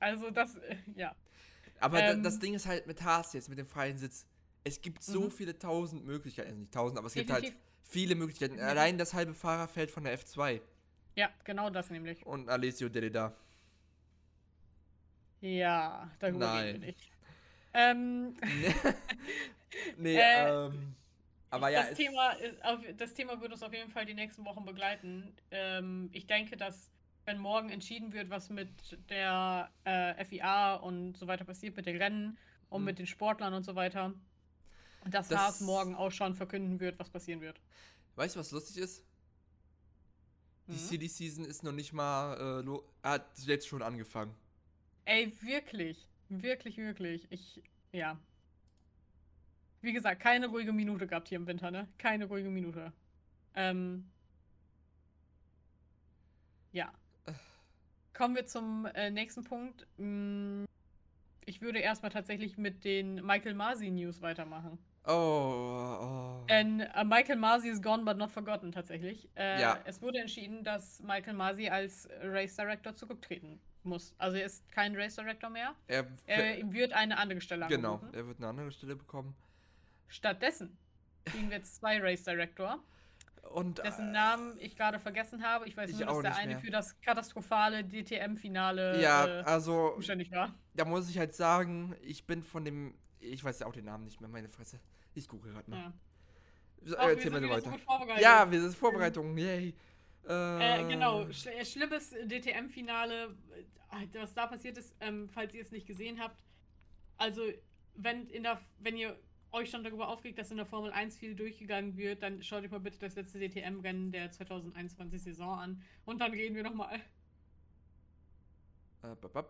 Also das, äh, ja. Aber Ähm, das Ding ist halt mit Haas jetzt, mit dem freien Sitz. Es gibt so Mhm. viele tausend Möglichkeiten, also nicht tausend, aber es gibt halt viele Möglichkeiten. Mhm. Allein das halbe Fahrerfeld von der F2 Ja, genau das nämlich. und Alessio Delida. Ja, darüber Nein. reden wir nicht. Ähm, nee, Äh, ähm. Aber ja, das, Thema das Thema wird uns auf jeden Fall die nächsten Wochen begleiten. Ähm, ich denke, dass wenn morgen entschieden wird, was mit der äh, FIA und so weiter passiert, mit den Rennen und Mhm. mit den Sportlern und so weiter, dass Das- Haas morgen auch schon verkünden wird, was passieren wird. Weißt du, was lustig ist? Die Mhm. Silly Season ist noch nicht mal, äh, hat jetzt schon angefangen. Ey, wirklich. Wirklich, wirklich. Ich, ja. Wie gesagt, keine ruhige Minute gehabt hier im Winter, ne? Keine ruhige Minute. Ähm. Ja. Kommen wir zum äh, nächsten Punkt. Mm, Ich würde erstmal tatsächlich mit den Michael Masi News weitermachen. Oh, oh. Denn äh, Michael Masi is gone but not forgotten tatsächlich. Äh, Ja. Es wurde entschieden, dass Michael Masi als Race Director zurücktreten muss. Also er ist kein Race Director mehr. er, Er wird eine andere Stelle genau, er wird eine andere Stelle bekommen. Stattdessen kriegen wir jetzt zwei Race Director, Und dessen äh, Namen ich gerade vergessen habe. Ich weiß Ich nur, dass der eine mehr. für das katastrophale DTM-Finale ja, äh, also zuständig war. da muss ich halt sagen, ich bin von dem, ich weiß ja auch den Namen nicht mehr, meine Fresse. Ich google gerade mal. Ja. So, Ach, wir Erzähl sind wieder so weiter. vorbereitet. Ja, wir sind Vorbereitung, yay. Äh, genau, Sch äh, schlimmes DTM-Finale. äh, Was da passiert ist, ähm, falls ihr es nicht gesehen habt. Also, wenn, in der, wenn ihr euch schon darüber aufregt, dass in der Formel 1 viel durchgegangen wird, dann schaut euch mal bitte das letzte DTM-Rennen der 2021-Saison an. Und dann reden wir nochmal. Äh.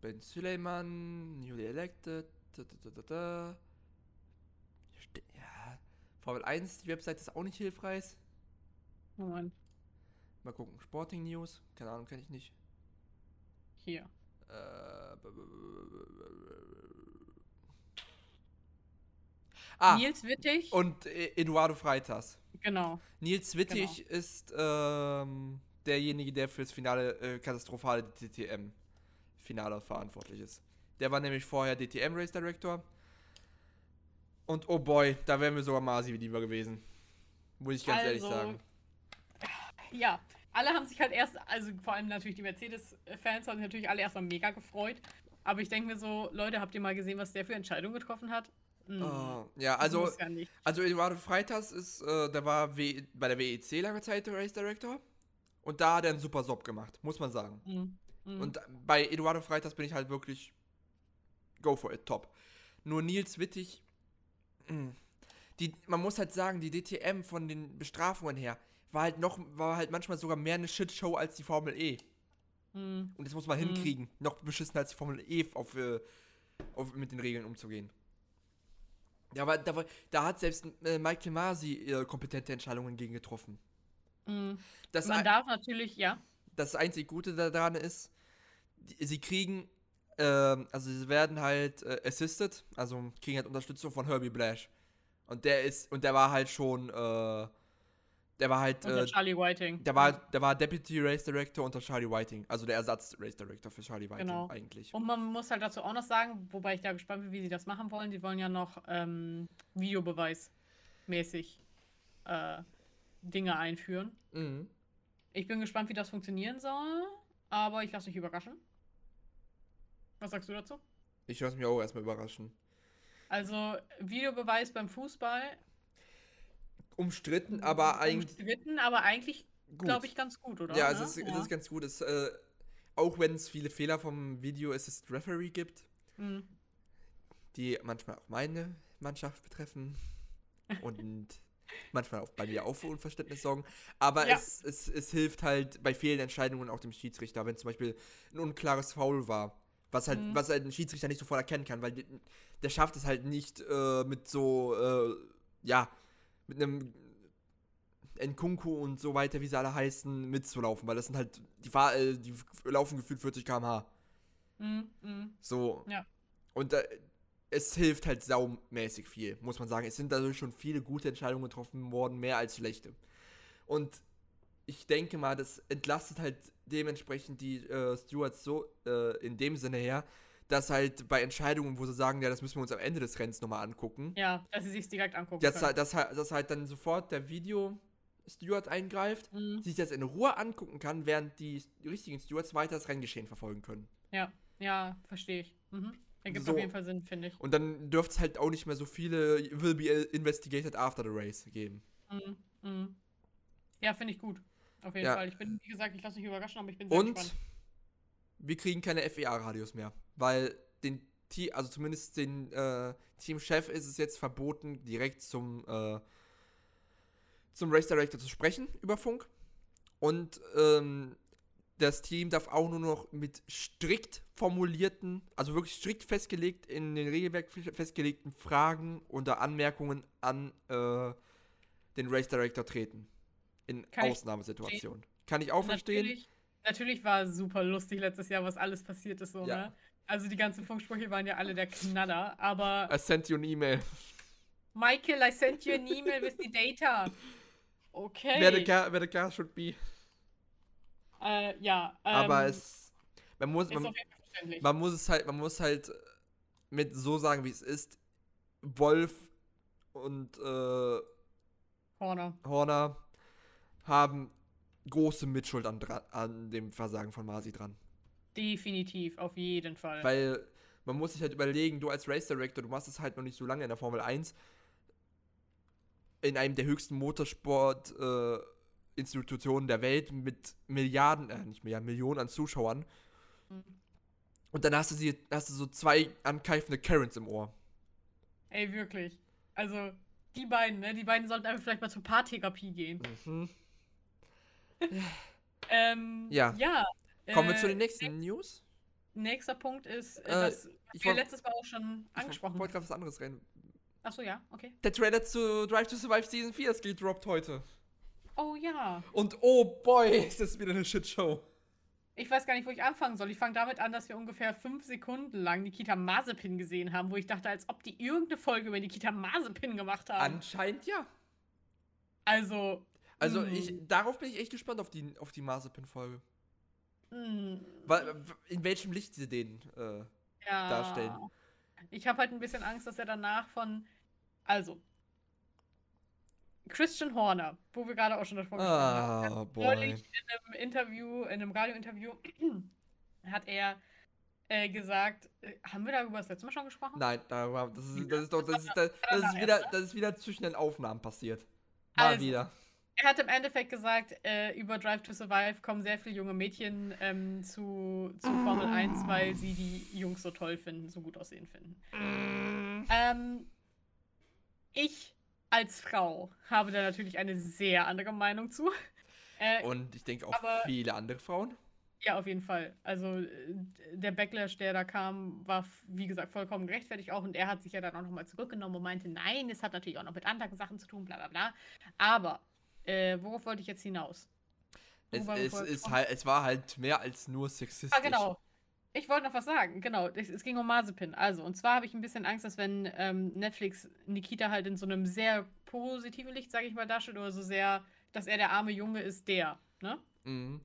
Ben Suleiman, newly elected. Da, da, da, Ja, Formel 1, die Website ist auch nicht hilfreich. Moment, Mal gucken. Sporting News, keine Ahnung, kenne ich nicht. hier. Äh, ah, Nils Wittig. und äh, Eduardo Freitas. genau. Nils Wittig ist ähm, derjenige, der fürs Finale, äh, katastrophale DTM-Finale verantwortlich ist. Der war nämlich vorher DTM Race Director. Und oh boy, da wären wir sogar Masi lieber gewesen. Muss ich ganz ehrlich Also, sagen. Ja, alle haben sich halt erst, also vor allem natürlich die Mercedes-Fans haben sich natürlich alle erstmal mega gefreut. Aber ich denke mir so, Leute, habt ihr mal gesehen, was der für Entscheidungen getroffen hat? Hm, Oh, ja, also, also Eduardo Freitas ist, äh, der war w bei der WEC lange Zeit der Race Director. Und da hat er einen super Job gemacht, muss man sagen. Hm, hm. Und bei Eduardo Freitas bin ich halt wirklich go for it, top. Nur Nils Wittig, mh, die, man muss halt sagen, die DTM von den Bestrafungen her war halt noch, war halt manchmal sogar mehr eine Shitshow als die Formel E. Hm, Und das muss man Mhm. hinkriegen, noch beschissener als die Formel E auf, äh, auf, mit den Regeln umzugehen. Ja, aber da, war- da hat selbst äh, Michael Masi äh, kompetente Entscheidungen gegen getroffen. hm. Das, Man darf natürlich, ja. das einzig Gute daran ist, die, sie kriegen, ähm, also sie werden halt äh, assisted, also kriegen halt Unterstützung von Herbie Blash. Und der ist, und der war halt schon, äh, der war halt, Unter äh, Charlie Whiting. der war, der war Deputy Race Director unter Charlie Whiting, also der Ersatz Race Director für Charlie Whiting Genau. eigentlich. Und man muss halt dazu auch noch sagen, wobei ich da gespannt bin, wie sie das machen wollen. Die wollen ja noch ähm, Videobeweis-mäßig äh, Dinge einführen. Mhm. Ich bin gespannt, wie das funktionieren soll, aber ich lasse mich überraschen. Was sagst du dazu? Ich lasse mich auch erstmal überraschen. Also, Videobeweis beim Fußball. Umstritten, aber eigentlich umstritten, aber eigentlich, glaube ich, ganz gut, oder? ja, Ne? es ist, es ist ganz gut. Es, äh, auch wenn es viele Fehler vom Video Assist Referee gibt, Mhm. die manchmal auch meine Mannschaft betreffen und manchmal auch bei mir auch für Unverständnis sorgen. Aber Ja. es, es, es hilft halt bei vielen Entscheidungen auch dem Schiedsrichter, wenn zum Beispiel ein unklares Foul war, was halt, Mhm. was halt ein Schiedsrichter nicht sofort erkennen kann, weil der schafft es halt nicht äh, mit so, äh, ja, mit einem Nkunku und so weiter, wie sie alle heißen, mitzulaufen, weil das sind halt, die, Fahr äh, die laufen gefühlt 40 km/h. Mhm. Mhm. So. Ja. Und äh, es hilft halt saumäßig viel, muss man sagen. Es sind dadurch schon viele gute Entscheidungen getroffen worden, mehr als schlechte. Und ich denke mal, das entlastet halt dementsprechend die äh, Stewards so äh, in dem Sinne her, dass halt bei Entscheidungen, wo sie sagen, ja, das müssen wir uns am Ende des Rennens nochmal angucken, Ja, dass sie sich direkt angucken dass, können. halt- dass, halt- dass halt dann sofort der Video-Steward eingreift, Mhm. sich das in Ruhe angucken kann, während die richtigen Stewards weiter das Renngeschehen verfolgen können. Ja, ja, verstehe ich. Mhm. Ergibt So. auf jeden Fall Sinn, finde ich. Und dann dürfte es halt auch nicht mehr so viele will be investigated after the race geben. Mhm. Mhm. Ja, finde ich gut. Auf jeden Ja. Fall. Ich bin, wie gesagt, ich lasse mich überraschen, aber ich bin sehr Und gespannt. Wir kriegen keine FEA-Radios mehr, weil den Team, also zumindest den äh, Teamchef ist es jetzt verboten, direkt zum äh, zum Race Director zu sprechen über Funk. Und ähm, das Team darf auch nur noch mit strikt formulierten, also wirklich strikt festgelegt, in den Regelwerk festgelegten Fragen oder Anmerkungen an äh, den Race Director treten. In Kann Ausnahmesituationen. Kann ich auch verstehen. Natürlich, natürlich war es super lustig letztes Jahr, was alles passiert ist, so, Ja. ne? Also die ganzen Funksprüche waren ja alle der Knaller, aber I sent you an email. Michael, I sent you an email with the data. Okay. Wer the car, where the car should be. äh, ja, ähm, Aber es. Man muss, man, man muss es halt, man muss halt mit so sagen, wie es ist. Wolf und äh, Horner. Horner haben große Mitschuld an, an dem Versagen von Masi dran. Definitiv, auf jeden Fall. Weil man muss sich halt überlegen, du als Race Director, du machst es halt noch nicht so lange in der Formel 1. In einem der höchsten Motorsport äh, der Welt mit Milliarden, äh, nicht Milliarden, Millionen an Zuschauern. Mhm. Und dann hast du sie, hast du so zwei ankeifende Karens im Ohr. Ey, wirklich. Also, die beiden, ne? Die beiden sollten einfach vielleicht mal zur Paartherapie gehen. Mhm. Ähm, Ja. Ja. Kommen wir äh, zu den nächsten News. Nächster Punkt ist, äh, Äh, das ich wir letztes Mal auch schon angesprochen Ich wollte gerade was anderes reden. Achso, ja, okay. Der Trailer zu Drive to Survive Season 4 ist gedroppt heute. Oh ja. Und oh boy, ist das wieder eine Shitshow. Ich weiß gar nicht, wo ich anfangen soll. Ich fange damit an, dass wir ungefähr fünf Sekunden lang Nikita Mazepin gesehen haben, wo ich dachte, als ob die irgendeine Folge über Nikita Mazepin gemacht haben. Anscheinend ja. also. Also mm, ich, darauf bin ich echt gespannt auf die, auf die Mazepin-Folge. mm, Wa- In welchem Licht sie den äh, ja. darstellen. Ich habe halt ein bisschen Angst, dass er danach von. Also. Christian Horner, wo wir gerade auch schon davon gesprochen haben. Ah, Neulich in einem Interview, in einem Radiointerview, hat er äh, gesagt, äh, haben wir darüber das letzte Mal schon gesprochen? Nein, darüber, das ist, das ist doch, das ist, das, das ist wieder, das ist wieder zwischen den Aufnahmen passiert. Mal Also, wieder. Er hat im Endeffekt gesagt, äh, über Drive to Survive kommen sehr viele junge Mädchen ähm, zu, zu Formel 1, weil sie die Jungs so toll finden, so gut aussehen finden. Ähm, ich als Frau habe da natürlich eine sehr andere Meinung zu. Äh, Und ich denke auch aber- viele andere Frauen. Ja, auf jeden Fall. Also äh, der Backlash, der da kam, war, wie gesagt, vollkommen gerechtfertigt auch. Und er hat sich ja dann auch nochmal zurückgenommen und meinte, nein, es hat natürlich auch noch mit anderen Sachen zu tun, bla bla bla. Aber, äh, worauf wollte ich jetzt hinaus? Es, Worüber es, ist halt, es war halt mehr als nur sexistisch. Ah, genau. Ich wollte noch was sagen, genau. Es, es ging um Mazepin. Also, und zwar habe ich ein bisschen Angst, dass wenn ähm, Netflix Nikita halt in so einem sehr positiven Licht, sage ich mal, darstellt, oder so sehr, dass er der arme Junge ist, der, ne? Mhm.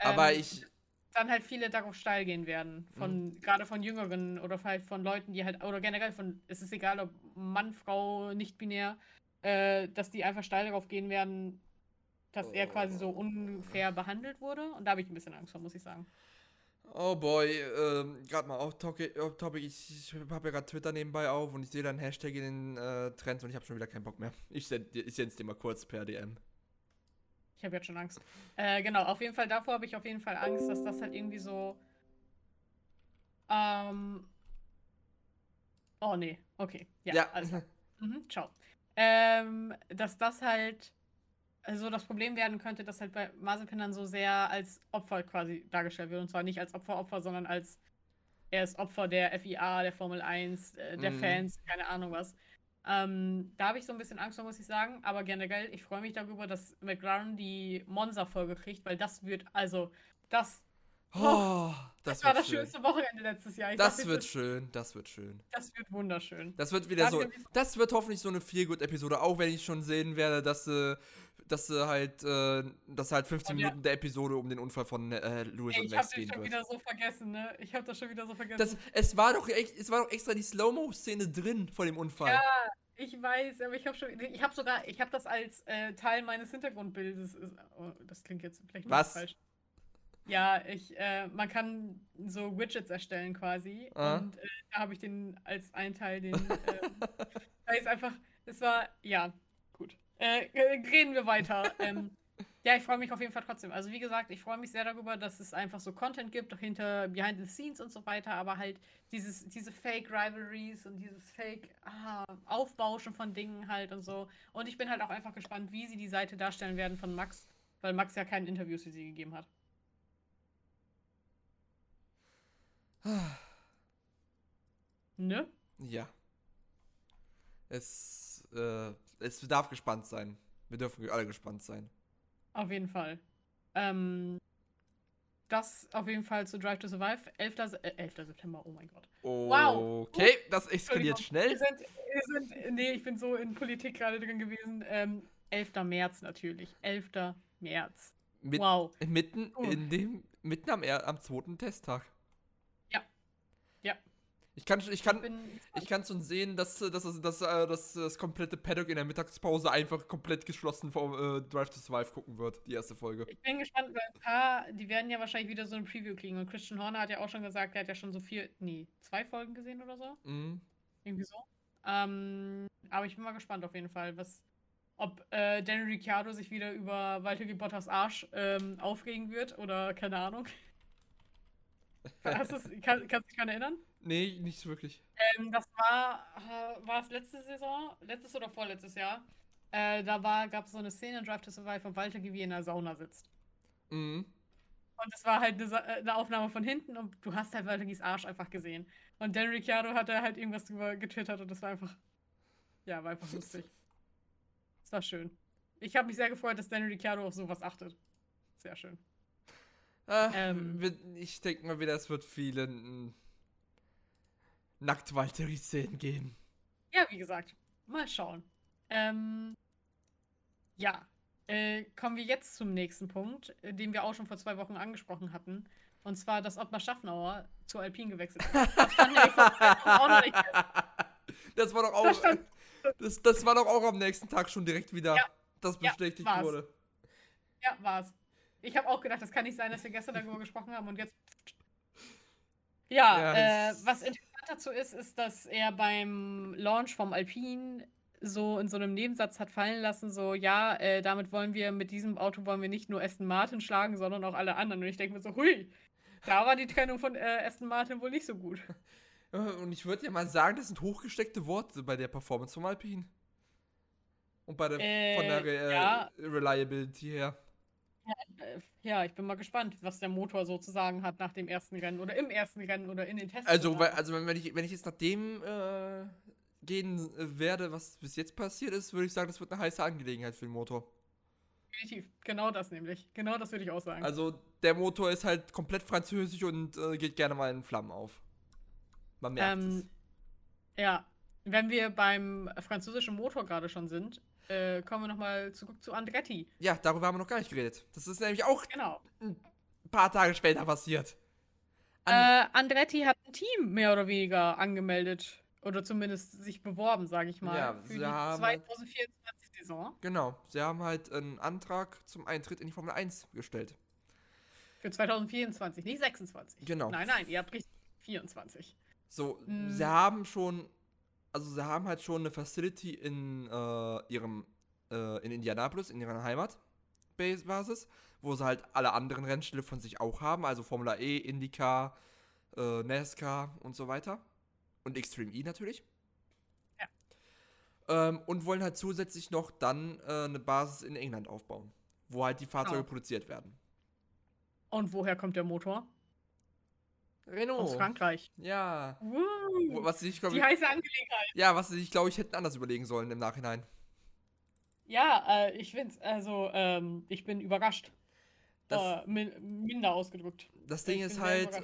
Aber Ähm, ich, dann halt viele darauf steil gehen werden. Von, gerade von Jüngeren oder vielleicht von Leuten, die halt, oder generell von, es ist egal, ob Mann, Frau, nicht binär, äh, dass die einfach steil darauf gehen werden, dass er quasi so unfair behandelt wurde. Und da habe ich ein bisschen Angst vor, muss ich sagen. oh boy, ähm, gerade mal auf Topic, ich, ich habe ja gerade Twitter nebenbei auf und ich sehe da einen Hashtag in den äh, Trends und ich habe schon wieder keinen Bock mehr. Ich send, ich send's dir mal kurz per DM. Ich habe jetzt schon Angst. Äh, genau, auf jeden Fall, davor habe ich auf jeden Fall Angst, dass das halt irgendwie so. Ähm. Oh nee, okay. Ja, Ja. also. Mhm, ciao. Ähm, dass das halt so das Problem werden könnte, dass halt bei Mazepin dann so sehr als Opfer quasi dargestellt wird. Und zwar nicht als Opfer-Opfer, sondern als er ist Opfer der FIA, der Formel 1, äh, der Mhm. Fans, keine Ahnung was. Ähm, da habe ich so ein bisschen Angst vor, muss ich sagen. Aber generell, ich freue mich darüber, dass McLaren die Monza-Folge kriegt, weil das wird, also, das, Oh, das das war wird das schön. schönste Wochenende letztes Jahr. Ich Das sag, wird schön, das wird schön. Das wird wunderschön. Das wird wieder so. Das wird hoffentlich so eine Feelgood-Episode, auch wenn ich schon sehen werde, dass sie, dass sie halt, äh, dass halt 15 Und ja. Minuten der Episode um den Unfall von äh, Lewis Ey, und ich habe Max den gehen schon wird. wieder so vergessen, ne? Ich habe das schon wieder so vergessen. Das, es, war doch echt, es war doch extra die Slow-Mo-Szene drin vor dem Unfall. Ja, ich weiß, aber ich habe schon, ich habe sogar, ich habe das als äh, Teil meines Hintergrundbildes. Oh, das klingt jetzt vielleicht Was? falsch. Ja, ich, äh, man kann so Widgets erstellen quasi. Ah. Und äh, da habe ich den als einen Teil, den, ähm, da ist einfach, es war, ja, gut. Äh, reden wir weiter. ähm, Ja, ich freue mich auf jeden Fall trotzdem. Also wie gesagt, ich freue mich sehr darüber, dass es einfach so Content gibt, auch hinter Behind the Scenes und so weiter, aber halt dieses, diese Fake-Rivalries und dieses Fake-Aufbauschen von Dingen halt und so. Und ich bin halt auch einfach gespannt, wie sie die Seite darstellen werden von Max, weil Max ja kein Interview für sie gegeben hat. Ne? Ja. Es, äh, es darf gespannt sein. Wir dürfen alle gespannt sein. Auf jeden Fall. Ähm, das auf jeden Fall zu Drive to Survive. 11. Se äh, 11. September, oh mein Gott. Wow. Okay, das eskaliert schnell. Wir sind, wir sind, nee, ich bin so in Politik gerade drin gewesen. Ähm, 11. März natürlich. 11. März. Mit, wow. Mitten oh. in dem, mitten am, am zweiten Testtag. Ich kann, ich kann, ich kann schon sehen, dass, dass, dass, dass, äh, dass das komplette Paddock in der Mittagspause einfach komplett geschlossen vom äh, Drive to Survive gucken wird, die erste Folge. Ich bin gespannt, weil ein paar, die werden ja wahrscheinlich wieder so ein Preview kriegen. Und Christian Horner hat ja auch schon gesagt, er hat ja schon so vier, nee, zwei Folgen gesehen oder so. Mhm. Irgendwie so. Ähm, aber ich bin mal gespannt auf jeden Fall, was, ob äh, Danny Ricciardo sich wieder über Walter G. Bottas Arsch ähm, aufregen wird oder keine Ahnung. Hast kann, kannst du dich daran erinnern? Nee, nicht wirklich. Ähm, das war, äh, war es letzte Saison? Letztes oder vorletztes Jahr? Äh, da gab es so eine Szene in Drive to Survive, wo Walter wie in der Sauna sitzt. Mhm. Und es war halt eine, äh, eine, Aufnahme von hinten und du hast halt Walter Gies Arsch einfach gesehen. Und Dan Ricciardo hat da halt irgendwas drüber getwittert und das war einfach, ja, war einfach lustig. Das war schön. Ich habe mich sehr gefreut, dass Dan Ricciardo auf sowas achtet. Sehr schön. Ach, ähm, ich denke mal wieder, es wird vielen Nacktwalterie-Szenen geben. Ja, wie gesagt, mal schauen. Ähm, ja, äh, kommen wir jetzt zum nächsten Punkt, äh, den wir auch schon vor zwei Wochen angesprochen hatten. Und zwar, dass Ottmar Schaffnauer zu Alpin gewechselt hat. Das, war doch auch. Das, stand, das, das, war doch auch am nächsten Tag schon direkt wieder, ja, das bestätigt ja, wurde. Ja, war's. Ich habe auch gedacht, das kann nicht sein, dass wir gestern darüber gesprochen haben und jetzt. Ja, ja äh, was interessant dazu ist, ist, dass er beim Launch vom Alpine so in so einem Nebensatz hat fallen lassen, so, ja, äh, damit wollen wir, mit diesem Auto wollen wir nicht nur Aston Martin schlagen, sondern auch alle anderen. Und ich denke mir so, hui, da war die Trennung von äh, Aston Martin wohl nicht so gut. Und ich würde ja mal sagen, das sind hochgesteckte Worte bei der Performance vom Alpine. Und bei der, äh, von der Re ja. Reliability her. Ja, ich bin mal gespannt, was der Motor sozusagen hat nach dem ersten Rennen oder im ersten Rennen oder in den Tests. Also, weil, also wenn, ich, wenn ich jetzt nach dem äh, gehen äh, werde, was bis jetzt passiert ist, würde ich sagen, das wird eine heiße Angelegenheit für den Motor. Definitiv, genau das nämlich. Genau das würde ich auch sagen. Also der Motor ist halt komplett französisch und äh, geht gerne mal in Flammen auf. Man merkt ähm, es. Ja, wenn wir beim französischen Motor gerade schon sind, äh, kommen wir nochmal zurück zu Andretti. Ja, darüber haben wir noch gar nicht geredet. Das ist nämlich auch genau. ein paar Tage später passiert. An äh, Andretti hat ein Team mehr oder weniger angemeldet. Oder zumindest sich beworben, sage ich mal. Ja, für die 2024-Saison. Halt, genau. Sie haben halt einen Antrag zum Eintritt in die Formel 1 gestellt. Für 2024, nicht 26. Genau. Nein, nein, ihr habt richtig 24. So, hm. sie haben schon also sie haben halt schon eine Facility in äh, ihrem, äh, in Indianapolis, in ihrer Heimatbasis, wo sie halt alle anderen Rennstelle von sich auch haben, also Formula E, IndyCar, äh, NASCAR und so weiter. Und Extreme E natürlich. Ja. Ähm, und wollen halt zusätzlich noch dann äh, eine Basis in England aufbauen, wo halt die Fahrzeuge oh. produziert werden. Und woher kommt der Motor? Renault. Aus Frankreich. Ja. Uh, was ich, glaub, die heiße Angelegenheit. Ja, was ich glaube, ich hätten anders überlegen sollen im Nachhinein. Ja, äh, ich finde es, also, ähm, ich bin überrascht. Das, äh, min minder ausgedrückt. Das Ding ich ist halt, äh,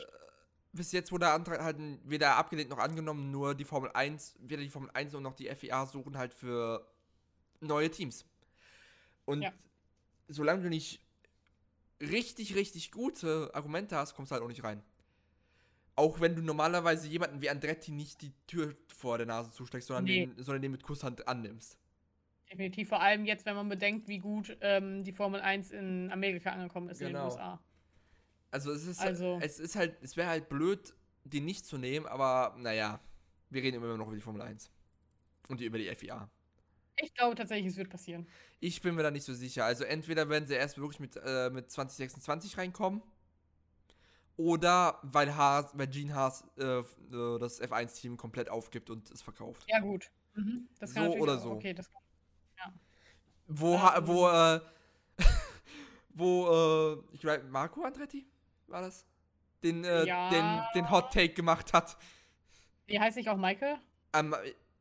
bis jetzt wurde der Antrag halt weder abgelehnt noch angenommen, nur die Formel 1, weder die Formel 1 noch die FIA suchen halt für neue Teams. Und ja. solange du nicht richtig, richtig gute Argumente hast, kommst du halt auch nicht rein. Auch wenn du normalerweise jemanden wie Andretti nicht die Tür vor der Nase zusteckst, sondern, nee. den, sondern den mit Kusshand annimmst. Definitiv, vor allem jetzt, wenn man bedenkt, wie gut ähm, die Formel 1 in Amerika angekommen ist, genau. in den genau. USA. Also es ist, also, es ist halt, es wäre halt blöd, die nicht zu nehmen, aber naja, wir reden immer noch über die Formel 1. Und die, über die FIA. Ich glaube tatsächlich, es wird passieren. Ich bin mir da nicht so sicher. Also entweder werden sie erst wirklich mit, äh, mit 2026 reinkommen. Oder weil Haas, weil Gene Haas äh, äh, das F1-Team komplett aufgibt und es verkauft. Ja, gut. Mhm. Das So natürlich oder so. Okay, das kann, Wo, ha- Ähm. wo, äh, wo, äh, ich glaube, Marco Andretti war das? Den, äh, Ja. den, den Hot Take gemacht hat. Wie heißt ich auch Michael? Ähm,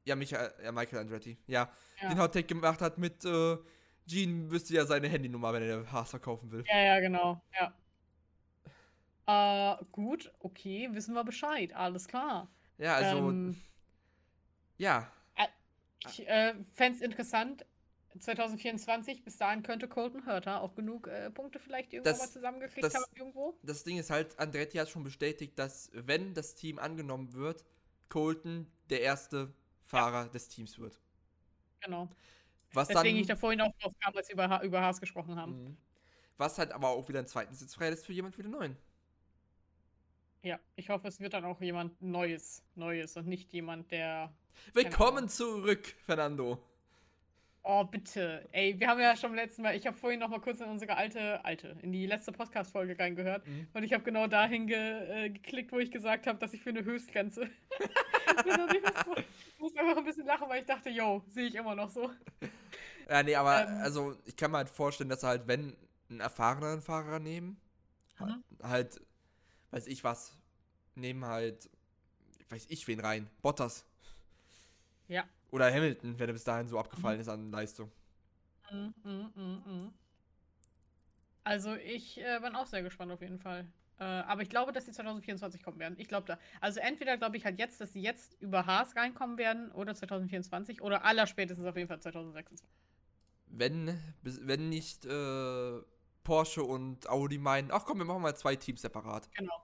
ja, Michael, ja, Michael Andretti. Ja, Ja. den Hot Take gemacht hat mit, äh, Gene wüsste ja seine Handynummer, wenn er Haas verkaufen will. Ja, ja, genau. Ja. Äh, gut, okay, wissen wir Bescheid. Alles klar. Ja, also, ähm, ja. ich äh, fände es interessant. 2024, bis dahin könnte Colton Hurter auch genug äh, Punkte vielleicht irgendwo Das- mal zusammengekriegt das- haben irgendwo. Das Ding ist halt, Andretti hat schon bestätigt, dass, wenn das Team angenommen wird, Colton der erste Fahrer des Teams wird. Genau. Was Deswegen dann, ich da vorhin auch drauf kam, als wir über, über Haas gesprochen haben. Mhm. Was halt aber auch wieder einen zweiten Sitz freilässt für jemand wie den neuen. Ja, ich hoffe, es wird dann auch jemand Neues, Neues und nicht jemand, der. Willkommen Ahnung. zurück, Fernando. Oh, bitte. Ey, wir haben ja schon beim letzten Mal, ich habe vorhin noch mal kurz in unsere alte, alte, in die letzte Podcast-Folge reingehört. Mhm. Und ich habe genau dahin ge, äh, geklickt, wo ich gesagt habe, dass ich für eine Höchstgrenze. Und ich muss, einfach ein bisschen lachen, weil ich dachte, yo, sehe ich immer noch so. Ja, nee, aber Ähm. also ich kann mir halt vorstellen, dass halt, wenn einen erfahrenen Fahrer nehmen, halt, halt, weiß ich was, nehmen halt, weiß ich wen rein, Bottas. Ja. Oder Hamilton, wenn er bis dahin so abgefallen Mhm. ist an Leistung. Mm, mm, mm, mm. Also ich äh, bin auch sehr gespannt auf jeden Fall. Äh, aber ich glaube, dass die 2024 kommen werden. Ich glaube da. Also entweder glaube ich halt jetzt, dass sie jetzt über Haas reinkommen werden oder 2024 oder allerspätestens auf jeden Fall 2026. Wenn, wenn nicht äh, Porsche und Audi meinen, ach komm, wir machen mal zwei Teams separat. Genau.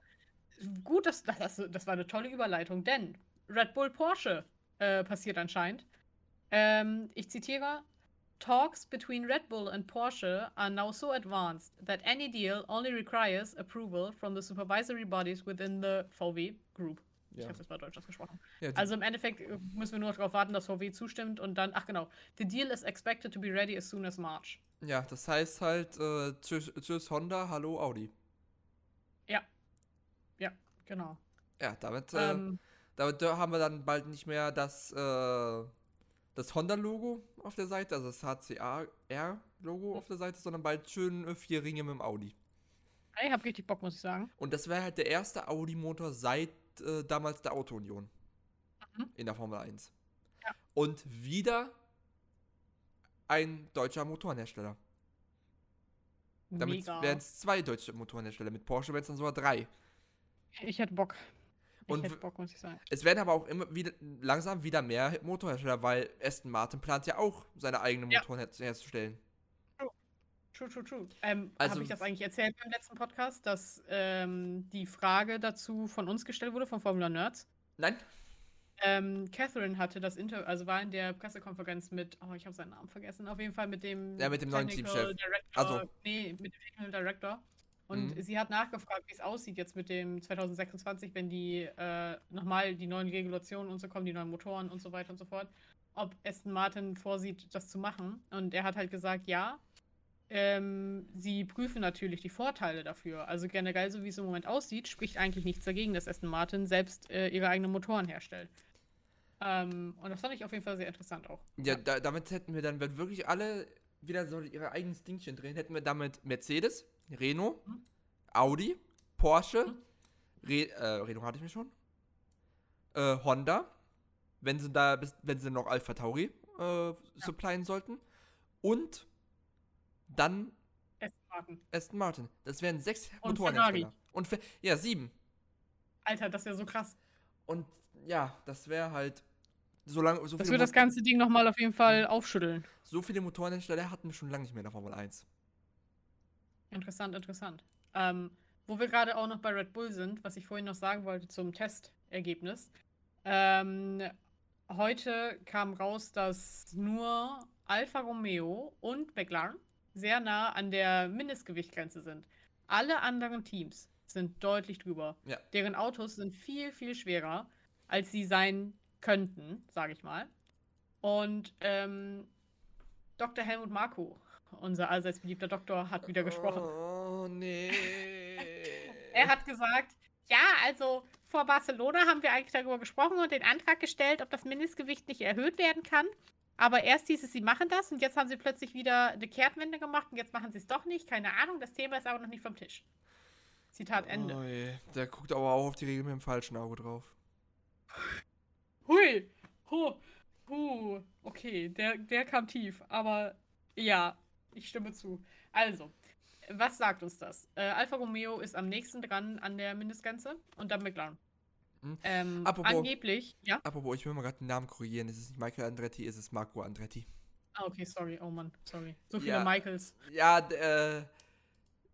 Gut, dass, das, das war eine tolle Überleitung, denn Red Bull Porsche äh, passiert anscheinend. Ähm, ich zitiere: Talks between Red Bull and Porsche are now so advanced that any deal only requires approval from the supervisory bodies within the VW Group. Ich Ja. habe jetzt mal Deutsch ausgesprochen. Ja, Also im Endeffekt äh, müssen wir nur darauf warten, dass VW zustimmt und dann, ach genau, the deal is expected to be ready as soon as March. Ja, das heißt halt, äh, tschüss, tschüss Honda, hallo Audi. Genau. Ja, damit, äh, Ähm, damit haben wir dann bald nicht mehr das, äh, das Honda-Logo auf der Seite, also das HCR-Logo auf der Seite, sondern bald schön äh, vier Ringe mit dem Audi. ich habe richtig Bock, muss ich sagen. Und das wäre halt der erste Audi-Motor seit äh, damals der Auto-Union. Mhm. In der Formel 1. Ja. Und wieder ein deutscher Motorenhersteller. Damit wären es zwei deutsche Motorenhersteller. Mit Porsche wären es dann sogar drei. Ich hätte Bock. Ich Und hätte Bock, muss ich sagen. Es werden aber auch immer wieder langsam wieder mehr Motorhersteller, weil Aston Martin plant ja auch seine eigenen Ja. Motoren her herzustellen. True, true, true. Ähm, Also- Habe ich das eigentlich erzählt beim letzten Podcast, dass ähm, die Frage dazu von uns gestellt wurde, von Formula Nerds? Nein? Ähm, Catherine hatte das Interview, also war in der Pressekonferenz mit, oh, ich habe seinen Namen vergessen, auf jeden Fall mit dem Ja, mit dem neuen Technical Teamchef. Director, Also- nee, mit dem Technical Director. Und Mhm. sie hat nachgefragt, wie es aussieht jetzt mit dem 2026, wenn die äh, nochmal die neuen Regulationen und so kommen, die neuen Motoren und so weiter und so fort, ob Aston Martin vorsieht, das zu machen. Und er hat halt gesagt, ja. Ähm, sie prüfen natürlich die Vorteile dafür. Also generell, so wie es im Moment aussieht, spricht eigentlich nichts dagegen, dass Aston Martin selbst äh, ihre eigenen Motoren herstellt. Ähm, und das fand ich auf jeden Fall sehr interessant auch. Ja, Da, damit hätten wir dann, wenn wirklich alle wieder so ihre eigenen Dingchen drehen, hätten wir damit Mercedes, Renault, Mhm. Audi, Porsche, Mhm. Re äh, Renault hatte ich mir schon, äh, Honda, wenn sie da, wenn sie noch Alpha Tauri äh, supplyen sollten und dann Aston Martin. Aston Martin. Das wären sechs Und Motorenhersteller. Und ja, sieben. Alter, das wäre so krass. Und ja, das wäre halt so lange, so Das würde das ganze Ding nochmal auf jeden Fall aufschütteln. so viele Motorenhersteller hatten wir schon lange nicht mehr in der Formel 1. Interessant, interessant. Ähm, wo wir gerade auch noch bei Red Bull sind, was ich vorhin noch sagen wollte zum Testergebnis. Ähm, heute kam raus, dass nur Alfa Romeo und McLaren sehr nah an der Mindestgewichtgrenze sind. Alle anderen Teams sind deutlich drüber. Ja. Deren Autos sind viel, viel schwerer, als sie sein könnten, sage ich mal. Und ähm, Dr. Helmut Marko, unser allseits beliebter Doktor, hat wieder gesprochen. Oh, nee. Er hat gesagt, ja, also vor Barcelona haben wir eigentlich darüber gesprochen und den Antrag gestellt, ob das Mindestgewicht nicht erhöht werden kann. Aber erst hieß es, sie machen das und jetzt haben sie plötzlich wieder eine Kehrtwende gemacht und jetzt machen sie es doch nicht. Keine Ahnung, das Thema ist aber noch nicht vom Tisch. Zitat Ende. Oh. Der guckt aber auch auf die Regel mit dem falschen Auge drauf. Okay, der, der kam tief. Aber ja, ich stimme zu. Also, was sagt uns das? Äh, Alfa Romeo ist am nächsten dran an der Mindestgrenze und dann McLaren. Hm. Ähm, Apropos- angeblich, ja? Apropos, ich will mal gerade den Namen korrigieren. Es ist nicht Michael Andretti, es ist Marco Andretti. Ah, okay, sorry. Oh Mann, sorry. So viele Ja. Michaels. Ja, äh.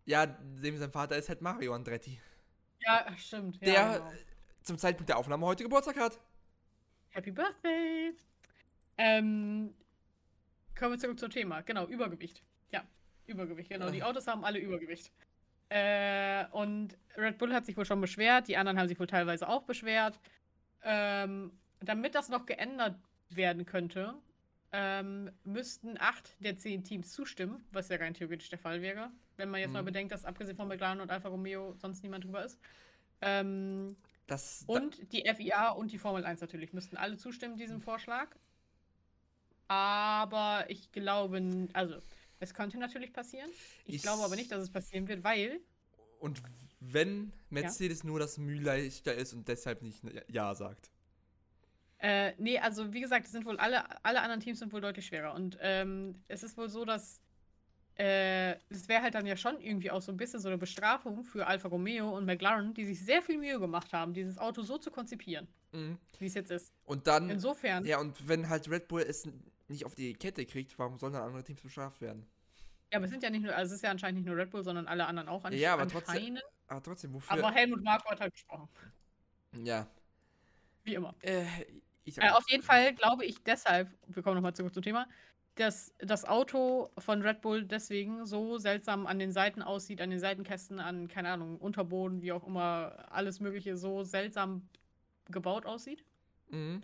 Ja, dem sein Vater ist halt Mario Andretti. Ja, stimmt. Der ja, genau. zum Zeitpunkt der Aufnahme heute Geburtstag hat. Happy Birthday! Ähm, kommen wir zurück zum Thema. Genau, Übergewicht. Ja, Übergewicht, genau. Die Ah. Autos haben alle Übergewicht. Äh, und Red Bull hat sich wohl schon beschwert, die anderen haben sich wohl teilweise auch beschwert. Ähm, damit das noch geändert werden könnte, ähm, müssten acht der zehn Teams zustimmen, was ja rein theoretisch der Fall wäre. Wenn man jetzt mal Mhm. bedenkt, dass abgesehen von McLaren und Alfa Romeo sonst niemand drüber ist. Ähm, Das. da- und die FIA und die Formel 1 natürlich müssten alle zustimmen diesem Vorschlag. Aber ich glaube, also es könnte natürlich passieren. Ich, Ich- glaube aber nicht, dass es passieren wird, weil Und wenn Mercedes nur das Mühe leichter ist und deshalb nicht Ja sagt. äh, nee, also wie gesagt, es sind wohl alle alle anderen Teams sind wohl deutlich schwerer und ähm, es ist wohl so, dass äh, es wäre halt dann ja schon irgendwie auch so ein bisschen so eine Bestrafung für Alfa Romeo und McLaren, die sich sehr viel Mühe gemacht haben, dieses Auto so zu konzipieren, Mhm. wie es jetzt ist. Und dann. Insofern, Ja, und wenn halt Red Bull es nicht auf die Kette kriegt, warum sollen dann andere Teams bestraft werden? Ja, aber es sind ja nicht nur, also es ist ja anscheinend nicht nur Red Bull, sondern alle anderen auch ansch Ja, aber trotzdem- anscheinend. Aber trotzdem, wofür? Aber Helmut Marko hat halt gesprochen. ja. Wie immer. Äh, Äh, auf jeden Fall glaube ich deshalb, wir kommen nochmal zurück zum Thema, dass das Auto von Red Bull deswegen so seltsam an den Seiten aussieht, an den Seitenkästen, an, keine Ahnung, Unterboden, wie auch immer, alles Mögliche so seltsam gebaut aussieht. Mhm.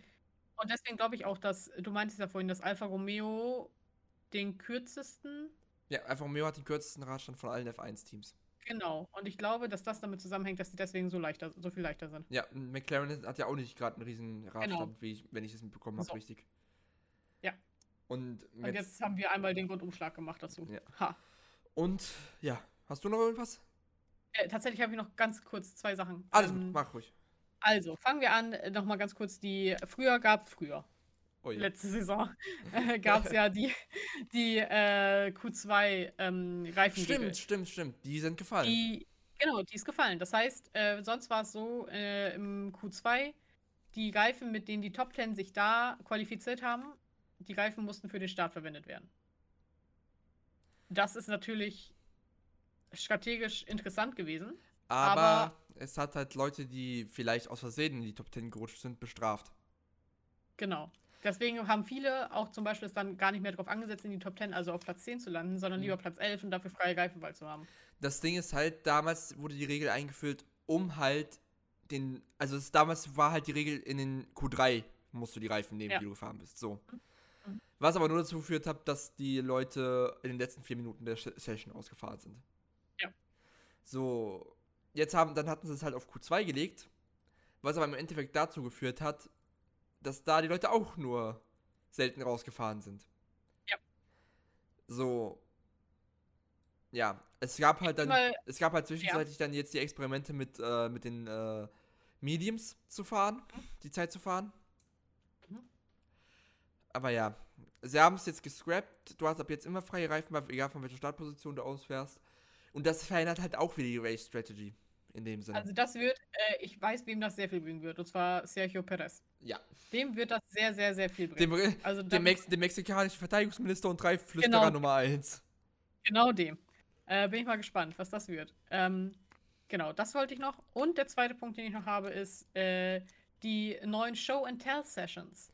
Und deswegen glaube ich auch, dass, du meintest ja vorhin, dass Alfa Romeo den kürzesten Ja, Alfa Romeo hat den kürzesten Radstand von allen F1-Teams. Genau. Und ich glaube, dass das damit zusammenhängt, dass die deswegen so leichter, so viel leichter sind. Ja, McLaren hat ja auch nicht gerade einen riesen Radstand, wie ich, wenn ich das mitbekommen habe, So. richtig. Ja. Und, Und jetzt, jetzt haben wir einmal den Rundumschlag gemacht dazu. Ja. Ha. und ja, hast du noch irgendwas? Äh, tatsächlich habe ich noch ganz kurz zwei Sachen. Alles Ähm, gut, mach ruhig. Also, fangen wir an, äh, nochmal ganz kurz die, früher gab früher, Oh ja. letzte Saison, äh, gab es ja die, die äh, Q2 ähm, Reifenregel. Stimmt, stimmt, stimmt. Die sind gefallen. Die, genau, die ist gefallen. Das heißt, äh, sonst war es so, äh, im Q2, die Reifen, mit denen die Top 10 sich da qualifiziert haben, die Reifen mussten für den Start verwendet werden. Das ist natürlich strategisch interessant gewesen. Aber, aber- es hat halt Leute, die vielleicht aus Versehen in die Top 10 gerutscht sind, bestraft. Genau. Deswegen haben viele auch zum Beispiel es dann gar nicht mehr darauf angesetzt, in die Top 10, also auf Platz 10 zu landen, sondern Mhm. lieber Platz 11 und dafür freie Reifenwahl zu haben. Das Ding ist halt, damals wurde die Regel eingeführt, um halt den, also es, damals war halt die Regel, in den Q3 musst du die Reifen nehmen, Ja. die du gefahren bist. So. Mhm. Was aber nur dazu geführt hat, dass die Leute in den letzten vier Minuten der Session ausgefahren sind. Ja. So, jetzt haben, dann hatten sie es halt auf Q2 gelegt, was aber im Endeffekt dazu geführt hat, dass da die Leute auch nur selten rausgefahren sind. Ja. So. Ja, es gab halt dann, Mal- es gab halt zwischenzeitlich dann jetzt die Experimente mit, äh, mit den äh, Mediums zu fahren, die Zeit zu fahren. Mhm. Aber ja, sie haben es jetzt gescrapped. Du hast ab jetzt immer freie Reifen, egal von welcher Startposition du ausfährst. Und das verändert halt auch wieder die Race Strategy in dem Sinne. Also das wird, äh, ich weiß, wem das sehr viel bringen wird, und zwar Sergio Perez. ja, Dem wird das sehr, sehr, sehr viel bringen. dem, also dem, Mex dem mexikanischen Verteidigungsminister und drei Flüsterer Genau. Nummer 1. Genau dem. Äh, bin ich mal gespannt, was das wird. Ähm, genau, das wollte ich noch. Und der zweite Punkt, den ich noch habe, ist äh, die neuen Show-and-Tell-Sessions,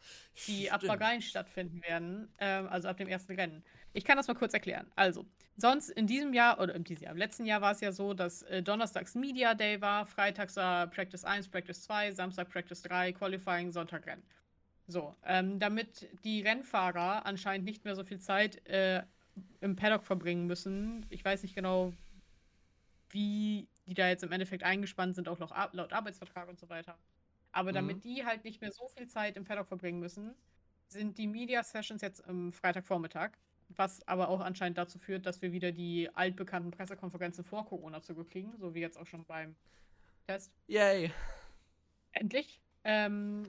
die ab Bahrain stattfinden werden, ähm, also ab dem ersten Rennen. Ich kann das mal kurz erklären. Also, sonst in diesem Jahr, oder in diesem Jahr, im letzten Jahr war es ja so, dass äh, donnerstags Media Day war, freitags war Practice 1, Practice 2, Samstag Practice 3, Qualifying, Sonntag Rennen. So, ähm, damit die Rennfahrer anscheinend nicht mehr so viel Zeit äh, im Paddock verbringen müssen. Ich weiß nicht genau, wie die da jetzt im Endeffekt eingespannt sind, auch laut, laut Arbeitsvertrag und so weiter. Aber damit mhm. die halt nicht mehr so viel Zeit im Paddock verbringen müssen, sind die Media Sessions jetzt am Freitagvormittag. Was aber auch anscheinend dazu führt, dass wir wieder die altbekannten Pressekonferenzen vor Corona zurückkriegen, so wie jetzt auch schon beim Test. Yay! Endlich. Ähm,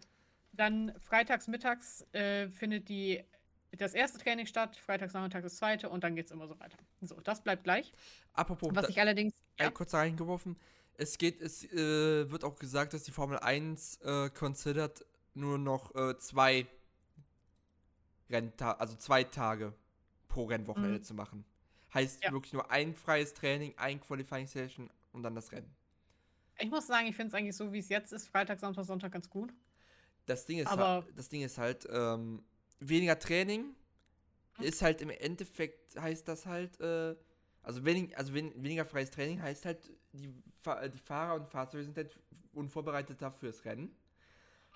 dann freitags mittags äh, findet die, das erste Training statt, freitags nachmittags das zweite und dann geht es immer so weiter. So, das bleibt gleich. Apropos, was ich allerdings. Ja. kurz reingeworfen. Es geht, es äh, wird auch gesagt, dass die Formel 1 äh, considered nur noch äh, zwei Renntage, also zwei Tage pro Rennwochenende mhm. zu machen. Heißt ja. wirklich nur ein freies Training, ein Qualifying Session und dann das Rennen. Ich muss sagen, ich finde es eigentlich so, wie es jetzt ist, Freitag, Samstag, Sonntag ganz gut. Das Ding ist Aber halt, das Ding ist halt ähm, weniger Training mhm. ist halt im Endeffekt heißt das halt, äh, also, wenig, also wen, weniger freies Training heißt halt, die, die Fahrer und Fahrzeuge sind halt unvorbereiteter fürs Rennen.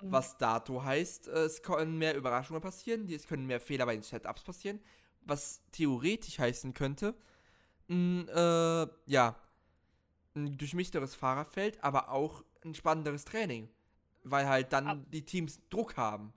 Mhm. Was dato heißt, äh, es können mehr Überraschungen passieren, es können mehr Fehler bei den Setups passieren, was theoretisch heißen könnte, ein, äh, ja, ein durchmichteres Fahrerfeld, aber auch ein spannenderes Training, weil halt dann Ab die Teams Druck haben.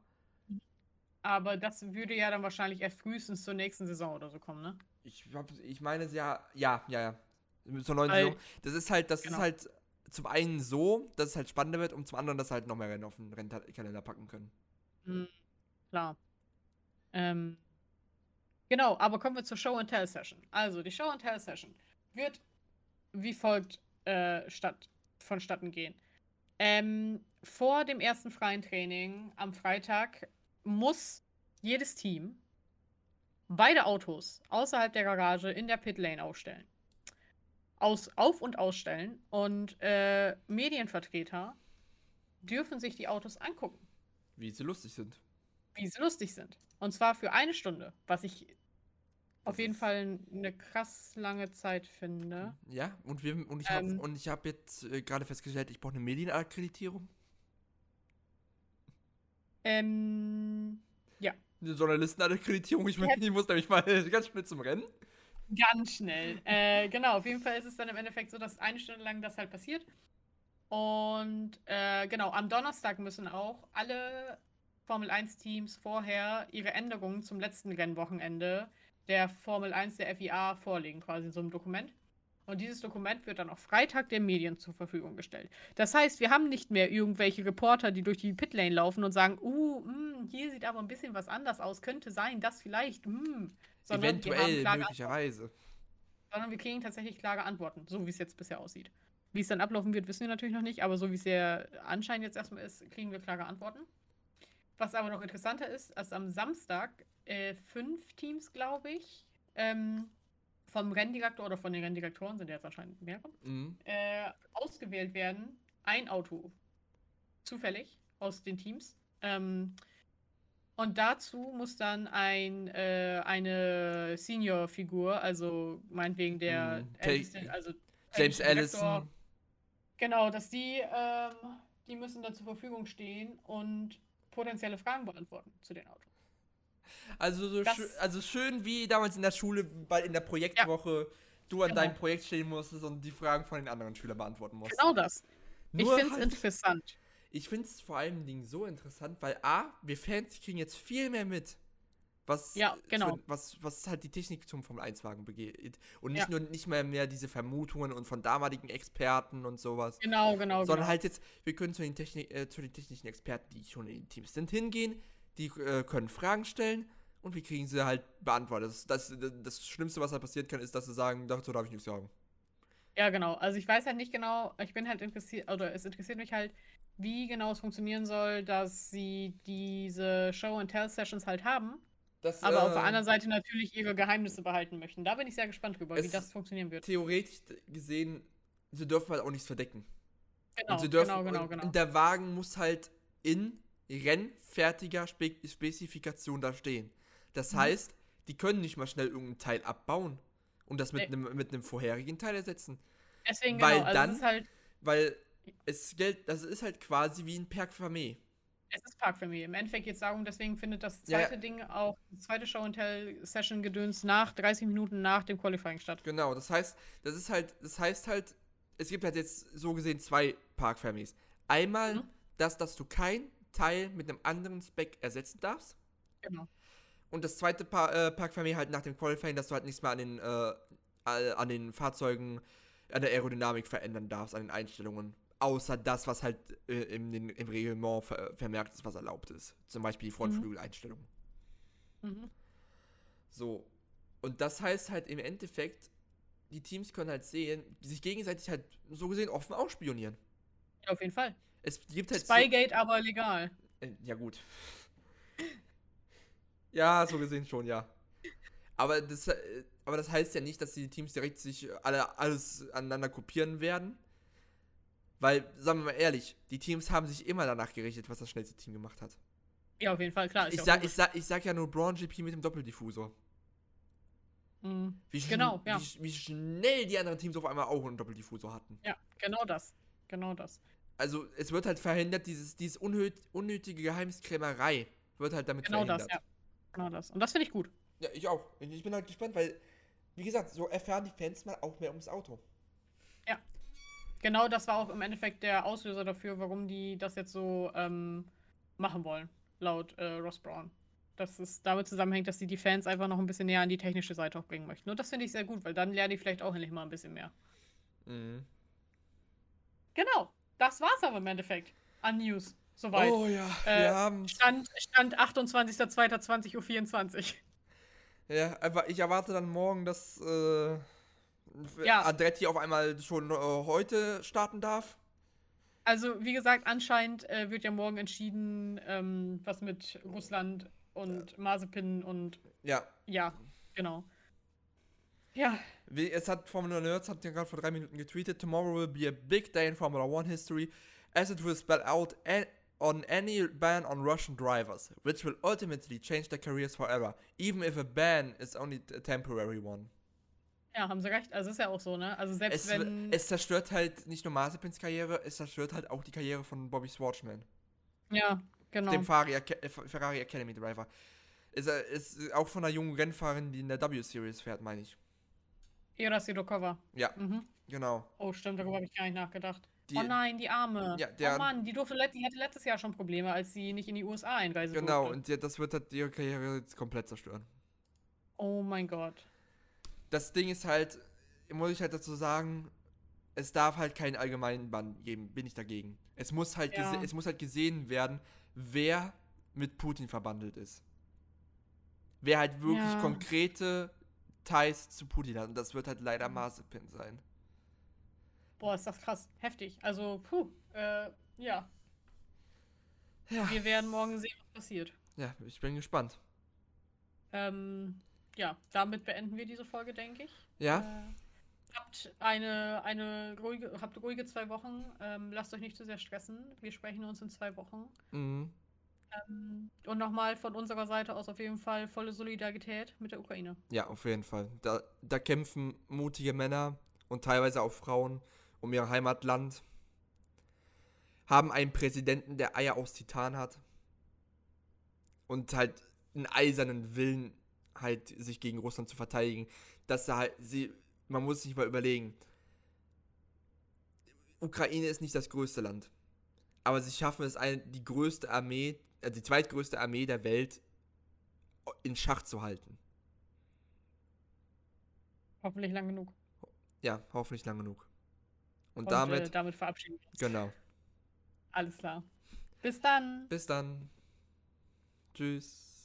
Aber das würde ja dann wahrscheinlich erst frühestens zur nächsten Saison oder so kommen, ne? Ich, hab, ich meine es ja, ja, ja, ja. Zur neuen Saison. Das ist halt, das genau. ist halt zum einen so, dass es halt spannender wird und zum anderen, dass halt noch mehr Rennen auf den Rennkalender packen können. Mhm, klar. Ähm, genau, aber kommen wir zur Show and Tell Session. Also, die Show and Tell Session wird wie folgt äh, statt, vonstatten gehen. Ähm, vor dem ersten freien Training am Freitag muss jedes Team beide Autos außerhalb der Garage in der Pitlane aufstellen. Aus, auf- und ausstellen. Und äh, Medienvertreter dürfen sich die Autos angucken. Wie sie lustig sind. Wie sie lustig sind. Und zwar für eine Stunde, was ich auf jeden Fall eine krass lange Zeit finde. Ja, und, wir, und ich habe ähm, hab jetzt äh, gerade festgestellt, ich brauche eine Medienakkreditierung. Ähm, ja. Eine Journalistenakkreditierung. Ich, ich muss nämlich mal ganz schnell zum Rennen. Ganz schnell. äh, genau, auf jeden Fall ist es dann im Endeffekt so, dass eine Stunde lang das halt passiert. Und äh, genau, am Donnerstag müssen auch alle Formel 1-Teams vorher ihre Änderungen zum letzten Rennwochenende der Formel 1 der FIA vorlegen, quasi in so einem Dokument. Und dieses Dokument wird dann auch Freitag den Medien zur Verfügung gestellt. Das heißt, wir haben nicht mehr irgendwelche Reporter, die durch die Pitlane laufen und sagen, uh, mh, hm, hier sieht aber ein bisschen was anders aus, könnte sein, das vielleicht, mh. Hm. Sondern Eventuell, möglicherweise. Antworten. Sondern wir kriegen tatsächlich klare Antworten, so wie es jetzt bisher aussieht. Wie es dann ablaufen wird, wissen wir natürlich noch nicht, aber so wie es der Anschein jetzt erstmal ist, kriegen wir klare Antworten. Was aber noch interessanter ist, dass am Samstag äh, fünf Teams, glaube ich, ähm, vom Renndirektor oder von den Renndirektoren, sind ja jetzt anscheinend mehrere, mhm. äh, ausgewählt werden. Ein Auto. Zufällig aus den Teams. Ähm, und dazu muss dann ein, äh, eine Senior-Figur, also meinetwegen der mhm. älteste, also James Allison. Genau, dass die, ähm, die müssen dann zur Verfügung stehen und potenzielle Fragen beantworten zu den Autos. Also, so schön, also schön wie damals in der Schule, bei, in der Projektwoche, ja. du an genau. deinem Projekt stehen musstest und die Fragen von den anderen Schülern beantworten musstest. Genau das. Nur ich finde es halt, interessant. Ich finde es vor allen Dingen so interessant, weil A, wir Fans kriegen jetzt viel mehr mit, was, ja, genau. Was, was halt die Technik zum Formel 1-Wagen begeht. Und nicht ja. nur nicht mehr mehr diese Vermutungen und von damaligen Experten und sowas. Genau, genau. Sondern genau. halt jetzt, wir können zu den, Technik, äh, zu den technischen Experten, die schon in den Teams sind, hingehen, die äh, können Fragen stellen und wir kriegen sie halt beantwortet. Das, das, das Schlimmste, was halt passieren kann, ist, dass sie sagen, dazu darf ich nichts sagen. Ja, genau. Also ich weiß halt nicht genau, ich bin halt interessiert, oder es interessiert mich halt, wie genau es funktionieren soll, dass sie diese Show-and-Tell-Sessions halt haben. Das, aber äh, auf der anderen Seite natürlich ihre Geheimnisse behalten möchten. Da bin ich sehr gespannt drüber, wie das funktionieren wird. Theoretisch gesehen, sie dürfen halt auch nichts verdecken. Genau, dürfen, genau, genau, genau. Und der Wagen muss halt in rennfertiger Spe Spezifikation da stehen. Das mhm. heißt, die können nicht mal schnell irgendein Teil abbauen und das mit einem mit einem vorherigen Teil ersetzen. Deswegen weil genau, also dann, halt weil es gilt, das ist halt quasi wie ein Perk Famé. Es ist Parkfamilie. Im Endeffekt geht es darum, deswegen findet das Ja, ja. zweite Ding auch, die zweite Show and Tell Session Gedöns nach 30 Minuten nach dem Qualifying statt. Genau, das heißt, das ist halt, das heißt halt, es gibt halt jetzt so gesehen zwei Park-Families. Einmal Mhm. das, dass du kein Teil mit einem anderen Spec ersetzen darfst. Genau. Und das zweite pa äh, Park-Familie halt nach dem Qualifying, dass du halt nichts mehr an den, äh, an den Fahrzeugen, an der Aerodynamik verändern darfst, an den Einstellungen. Außer das, was halt äh, im, im Reglement ver vermerkt ist, was erlaubt ist. Zum Beispiel die Frontflügeleinstellung. Mhm. So. Und das heißt halt im Endeffekt, die Teams können halt sehen, sich gegenseitig halt so gesehen offen ausspionieren. Ja, auf jeden Fall. Es gibt halt. Spygate aber legal. So, äh, ja, gut. ja, so gesehen schon, ja. Aber das, äh, aber das heißt ja nicht, dass die Teams direkt sich alle alles aneinander kopieren werden. Weil, sagen wir mal ehrlich, die Teams haben sich immer danach gerichtet, was das schnellste Team gemacht hat. Ja, auf jeden Fall, klar. Ich ja sag, ich, sag, ich sag ja nur Braun GP mit dem Doppeldiffusor. Mhm. Wie, Genau, ja. wie, wie schnell die anderen Teams auf einmal auch einen Doppeldiffusor hatten. Ja, genau das. Genau das. Also es wird halt verhindert, dieses, dieses unnöt, unnötige Geheimniskrämerei wird halt damit Genau das, verhindert. ja. Genau das. Und das finde ich gut. Ja, ich auch. Ich bin halt gespannt, weil, wie gesagt, so erfahren die Fans mal auch mehr ums Auto. Genau das war auch im Endeffekt der Auslöser dafür, warum die das jetzt so ähm, machen wollen, laut äh, Ross Brown. Dass es damit zusammenhängt, dass sie die Fans einfach noch ein bisschen näher an die technische Seite auch bringen möchten. Und das finde ich sehr gut, weil dann lernen die vielleicht auch endlich mal ein bisschen mehr. Mhm. Genau, das war's aber im Endeffekt an News. Soweit. Oh ja, Äh, wir haben Stand, Stand 28.02.20.24 Uhr. Ja, einfach, ich erwarte dann morgen, dass äh, Ja. Andretti auf einmal schon äh, heute starten darf. Also, wie gesagt, anscheinend äh, wird ja morgen entschieden, ähm, was mit Russland und Mazepin und Ja. ja, genau. Ja, Wie, es hat Formula Nerds hat ja gerade vor drei Minuten getweetet, tomorrow will be a big day in Formula One history, as it will spell out on any ban on Russian drivers, which will ultimately change their careers forever, even if a ban is only a temporary one. Ja, haben sie recht. Also ist ja auch so, ne? Also selbst Es, wenn. es zerstört halt nicht nur Mazepins Karriere, es zerstört halt auch die Karriere von Bobby Schwartzman, ja, genau. dem Ferrari, äh, Ferrari Academy Driver. Ist, ist auch von einer jungen Rennfahrerin, die in der W-Series fährt, meine ich. Ira Sidokova. Ja, Mhm. genau. Oh, stimmt, darüber habe ich gar nicht nachgedacht. Die, oh nein, die Arme. Ja, der- oh Mann, die durfte die hatte letztes Jahr schon Probleme, als sie nicht in die USA einreisen Genau, durfte. und die, das wird halt ihre Karriere jetzt komplett zerstören. Oh mein Gott. Das Ding ist halt, muss ich halt dazu sagen, es darf halt keinen allgemeinen Bann geben, bin ich dagegen. Es muss halt, Ja. es muss halt gesehen werden, wer mit Putin verbandelt ist. Wer halt wirklich Ja. konkrete Ties zu Putin hat. Und das wird halt leider Mazepin sein. Boah, ist das krass. Heftig. Also, puh. Äh, ja. Ja. Wir werden morgen sehen, was passiert. Ja, ich bin gespannt. Ähm, ja, damit beenden wir diese Folge, denke ich. Ja? Äh, habt eine, eine ruhige, habt ruhige zwei Wochen. Ähm, lasst euch nicht zu sehr stressen. Wir sprechen uns in zwei Wochen. Mhm. Ähm, und nochmal von unserer Seite aus auf jeden Fall volle Solidarität mit der Ukraine. Ja, auf jeden Fall. Da, da kämpfen mutige Männer und teilweise auch Frauen um ihr Heimatland. Haben einen Präsidenten, der Eier aus Titan hat. Und halt einen eisernen Willen, halt sich gegen Russland zu verteidigen. Dass er halt, sie, man muss sich mal überlegen. Ukraine ist nicht das größte Land. Aber sie schaffen es, ein, die größte Armee, äh, die zweitgrößte Armee der Welt in Schach zu halten. Hoffentlich lang genug. Ja, hoffentlich lang genug. Und, Und damit, äh, damit verabschieden wir uns. genau. Alles klar. Bis dann. Bis dann. Tschüss.